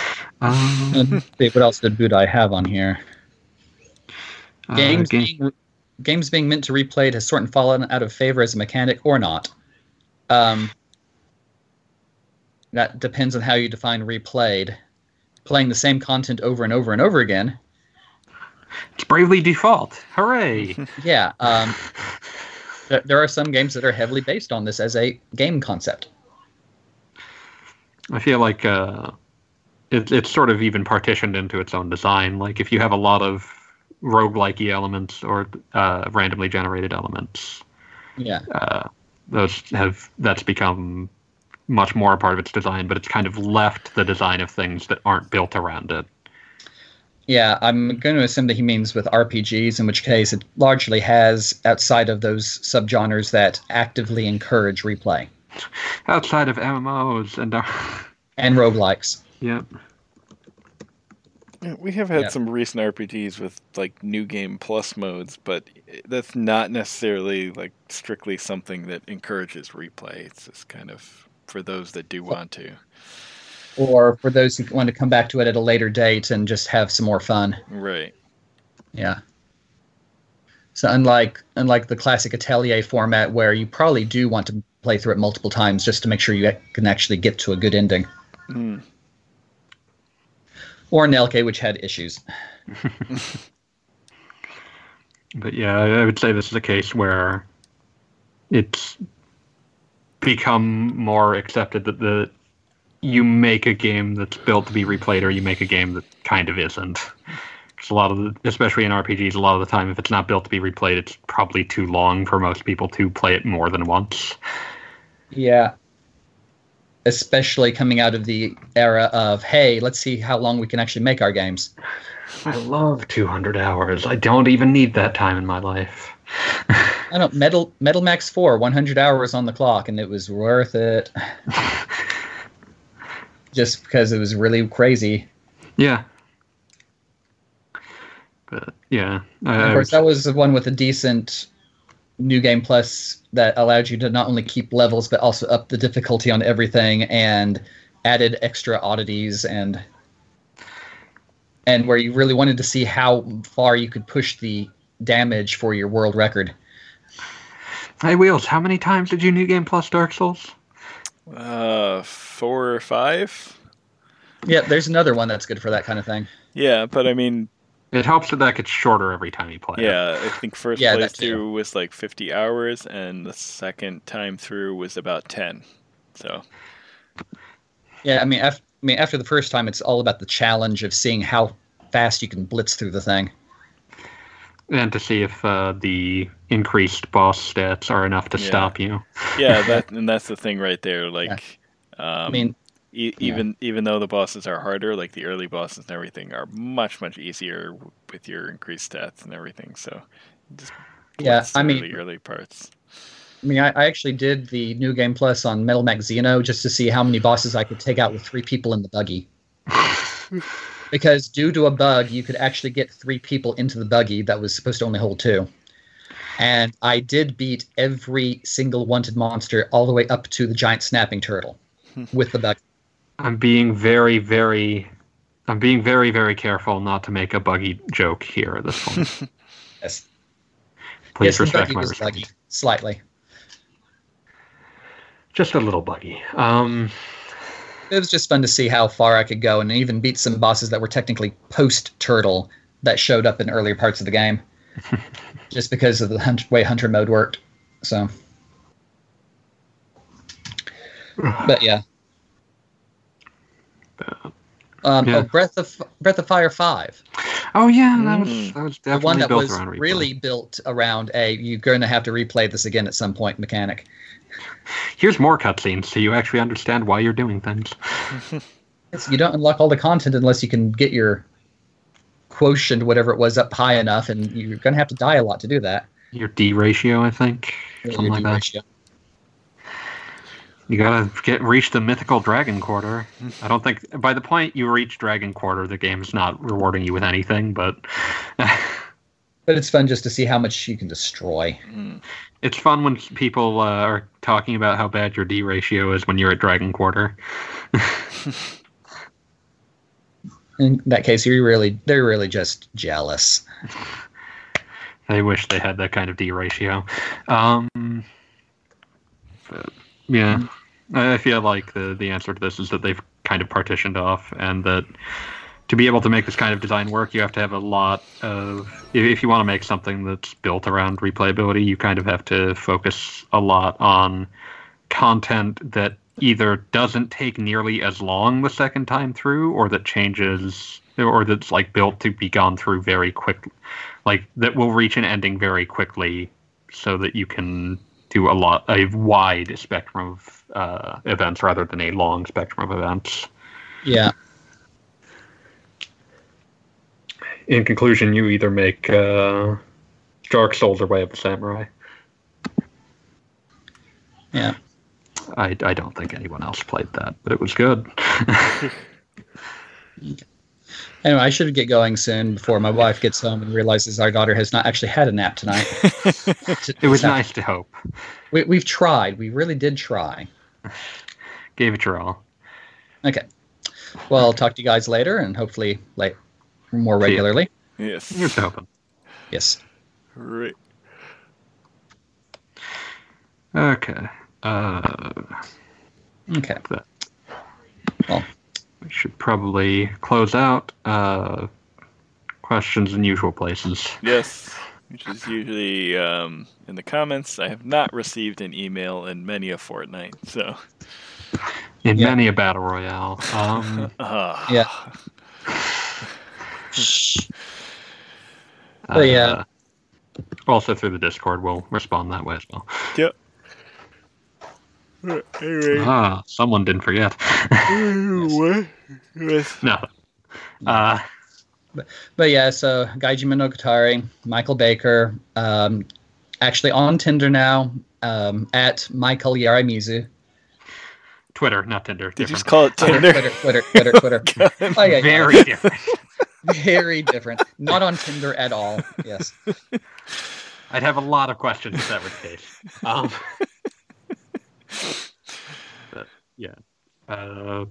Um, see, what else did Budai have on here? uh, Games game- being games being meant to replayed has sort of fallen out of favor as a mechanic or not. Um, that depends on how you define replayed. Playing the same content over and over and over again, it's Bravely Default. Hooray! (laughs) yeah. Um, there, there are some games that are heavily based on this as a game concept. I feel like uh, it, it's sort of even partitioned into its own design. Like if you have a lot of roguelike elements or uh, randomly generated elements, Yeah. uh, those have that's become much more a part of its design. But it's kind of left the design of things that aren't built around it. Yeah, I'm going to assume that he means with RPGs, in which case it largely has outside of those subgenres that actively encourage replay Outside of MMOs and uh, and roguelikes. yeah, Yeah, We have had Yeah. some recent RPGs with like new game plus modes, but that's not necessarily like strictly something that encourages replay. It's just kind of for those that do want to. Or for those who want to come back to it at a later date and just have some more fun. Right. Yeah. So unlike unlike the classic Atelier format where you probably do want to play through it multiple times just to make sure you can actually get to a good ending. Mm. Or Nelke, which had issues. (laughs) but yeah, I I would say this is a case where it's become more accepted that the you make a game that's built to be replayed, or you make a game that kind of isn't. 'Cause a lot of the, especially in RPGs, a lot of the time, if it's not built to be replayed, it's probably too long for most people to play it more than once. Yeah. Especially coming out of the era of, hey, let's see how long we can actually make our games. I love 200 hours. I don't even need that time in my life. I don't Metal Metal Max 4, 100 hours on the clock, and it was worth it. (laughs) Just because it was really crazy. yeah. But yeah, I, of I course, would- that was the one with a decent new game plus that allowed you to not only keep levels but also up the difficulty on everything and added extra oddities and and where you really wanted to see how far you could push the damage for your world record. Hey Wheels, how many times did you new game plus Dark Souls? Uh, four or five. Yeah, there's another one that's good for that kind of thing. Yeah, but I mean, It helps that that gets shorter every time you play. it. yeah, I think first Yeah, that too. playthrough was like 50 hours, and the second time through was about 10. So Yeah, I mean, af- I mean, after the first time, it's all about the challenge of seeing how fast you can blitz through the thing. And to see if uh, the increased boss stats are enough to Yeah. stop you. yeah, (laughs) that and that's the thing right there. Like, um, I mean, e- yeah. even even though the bosses are harder, like the early bosses and everything are much much easier with your increased stats and everything. So just Yeah, I mean- early, early parts. I mean, I, I actually did the new game plus on Metal Max Xeno just to see how many bosses I could take out with three people in the buggy. (laughs) because due to a bug, you could actually get three people into the buggy that was supposed to only hold two. And I did beat every single wanted monster all the way up to the giant snapping turtle (laughs) with the bug. I'm being very, very, I'm being very, very careful not to make a buggy joke here at this (laughs) point. Yes, Please yes respect buggy my respect. buggy, slightly. Just a little buggy. Um, It was just fun to see how far I could go and even beat some bosses that were technically post turtle that showed up in earlier parts of the game. (laughs) just because of the hunt- way hunter mode worked. So, but yeah. (sighs) Um, Yeah. Oh, Breath of Breath of Fire Five, oh yeah, that was Mm. that was the one that built was really built around a you're going to have to replay this again at some point mechanic. Here's more cutscenes, so you actually understand why you're doing things. (laughs) You don't unlock all the content unless you can get your quotient, whatever it was, up high enough, and you're going to have to die a lot to do that. Your D ratio, I think. Your Something like D that. You gotta get reach the mythical dragon quarter. (laughs) I don't think by the point you reach dragon quarter, the game's not rewarding you with anything. But (laughs) But it's fun just to see how much you can destroy. Mm. it's fun when people uh, are talking about how bad your D ratio is when you're at dragon quarter. (laughs) (laughs) In that case, you're really they're really just jealous. I wish they had that kind of D ratio. Um, but, yeah, I I feel like the the answer to this is that they've kind of partitioned off, and that to be able to make this kind of design work, you have to have a lot of. If you want to make something that's built around replayability, you kind of have to focus a lot on content that either doesn't take nearly as long the second time through, or that changes, or that's like built to be gone through very quickly, like that will reach an ending very quickly, so that you can do a lot, a wide spectrum of uh, events rather than a long spectrum of events. Yeah. In conclusion, you either make uh, Dark Souls or Way of the Samurai. Yeah. I, I don't think anyone else played that, but it was good. (laughs) Anyway, I should get going soon before my wife gets home and realizes our daughter has not actually had a nap tonight. (laughs) it was nice to hope. We, we've tried. We really did try. Gave it your all. Okay. Well, I'll talk to you guys later and hopefully like more regularly. Yes. Here's hoping. Yes. Right. Okay. Uh, Okay. that. Well. we should probably close out. Uh, questions in usual places. Yes. Which is usually um, in the comments. I have not received an email in many a fortnight, so. In Yeah. many a battle royale. Um, Uh, (laughs) Yeah. Uh, Oh, yeah. Also through the Discord, we'll respond that way as well. Yep. Anyway. Ah, someone didn't forget. what? (laughs) With no. Uh, But yeah, so Gaiji Monogatari, Michael Baker, um, actually on Tinder now, um, at Michael Yarimizu. Twitter, not Tinder. did you just call it Twitter, Tinder? Twitter, Twitter, Twitter, Twitter. (laughs) Oh, yeah, yeah. Very different. Very different. Not on Tinder at all. Yes. I'd have a lot of questions if that were the case. Um, but yeah, uh,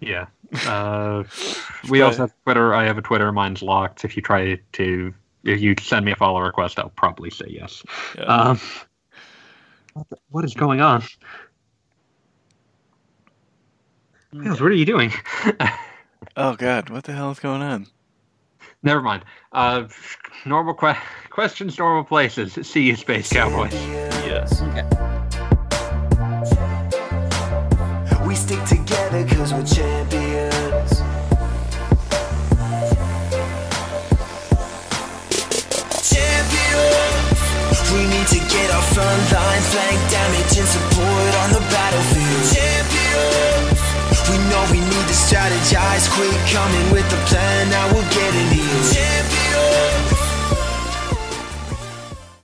yeah. Uh, we also have Twitter. I have a Twitter. Mine's locked. If you try to, if you send me a follow request, I'll probably say yes. Yeah. Um, what the- what is going on? Miles, what are you doing? (laughs) oh God, what the hell is going on? Never mind. Uh, normal que- (laughs) questions, normal places. See you, Space Cowboys. Yes. Okay. We stick together cause we're champions. Champions! We need to get our front line, flank damage, and support on the battlefield. Strategize, quit coming with the plan. I will get into you. Champion.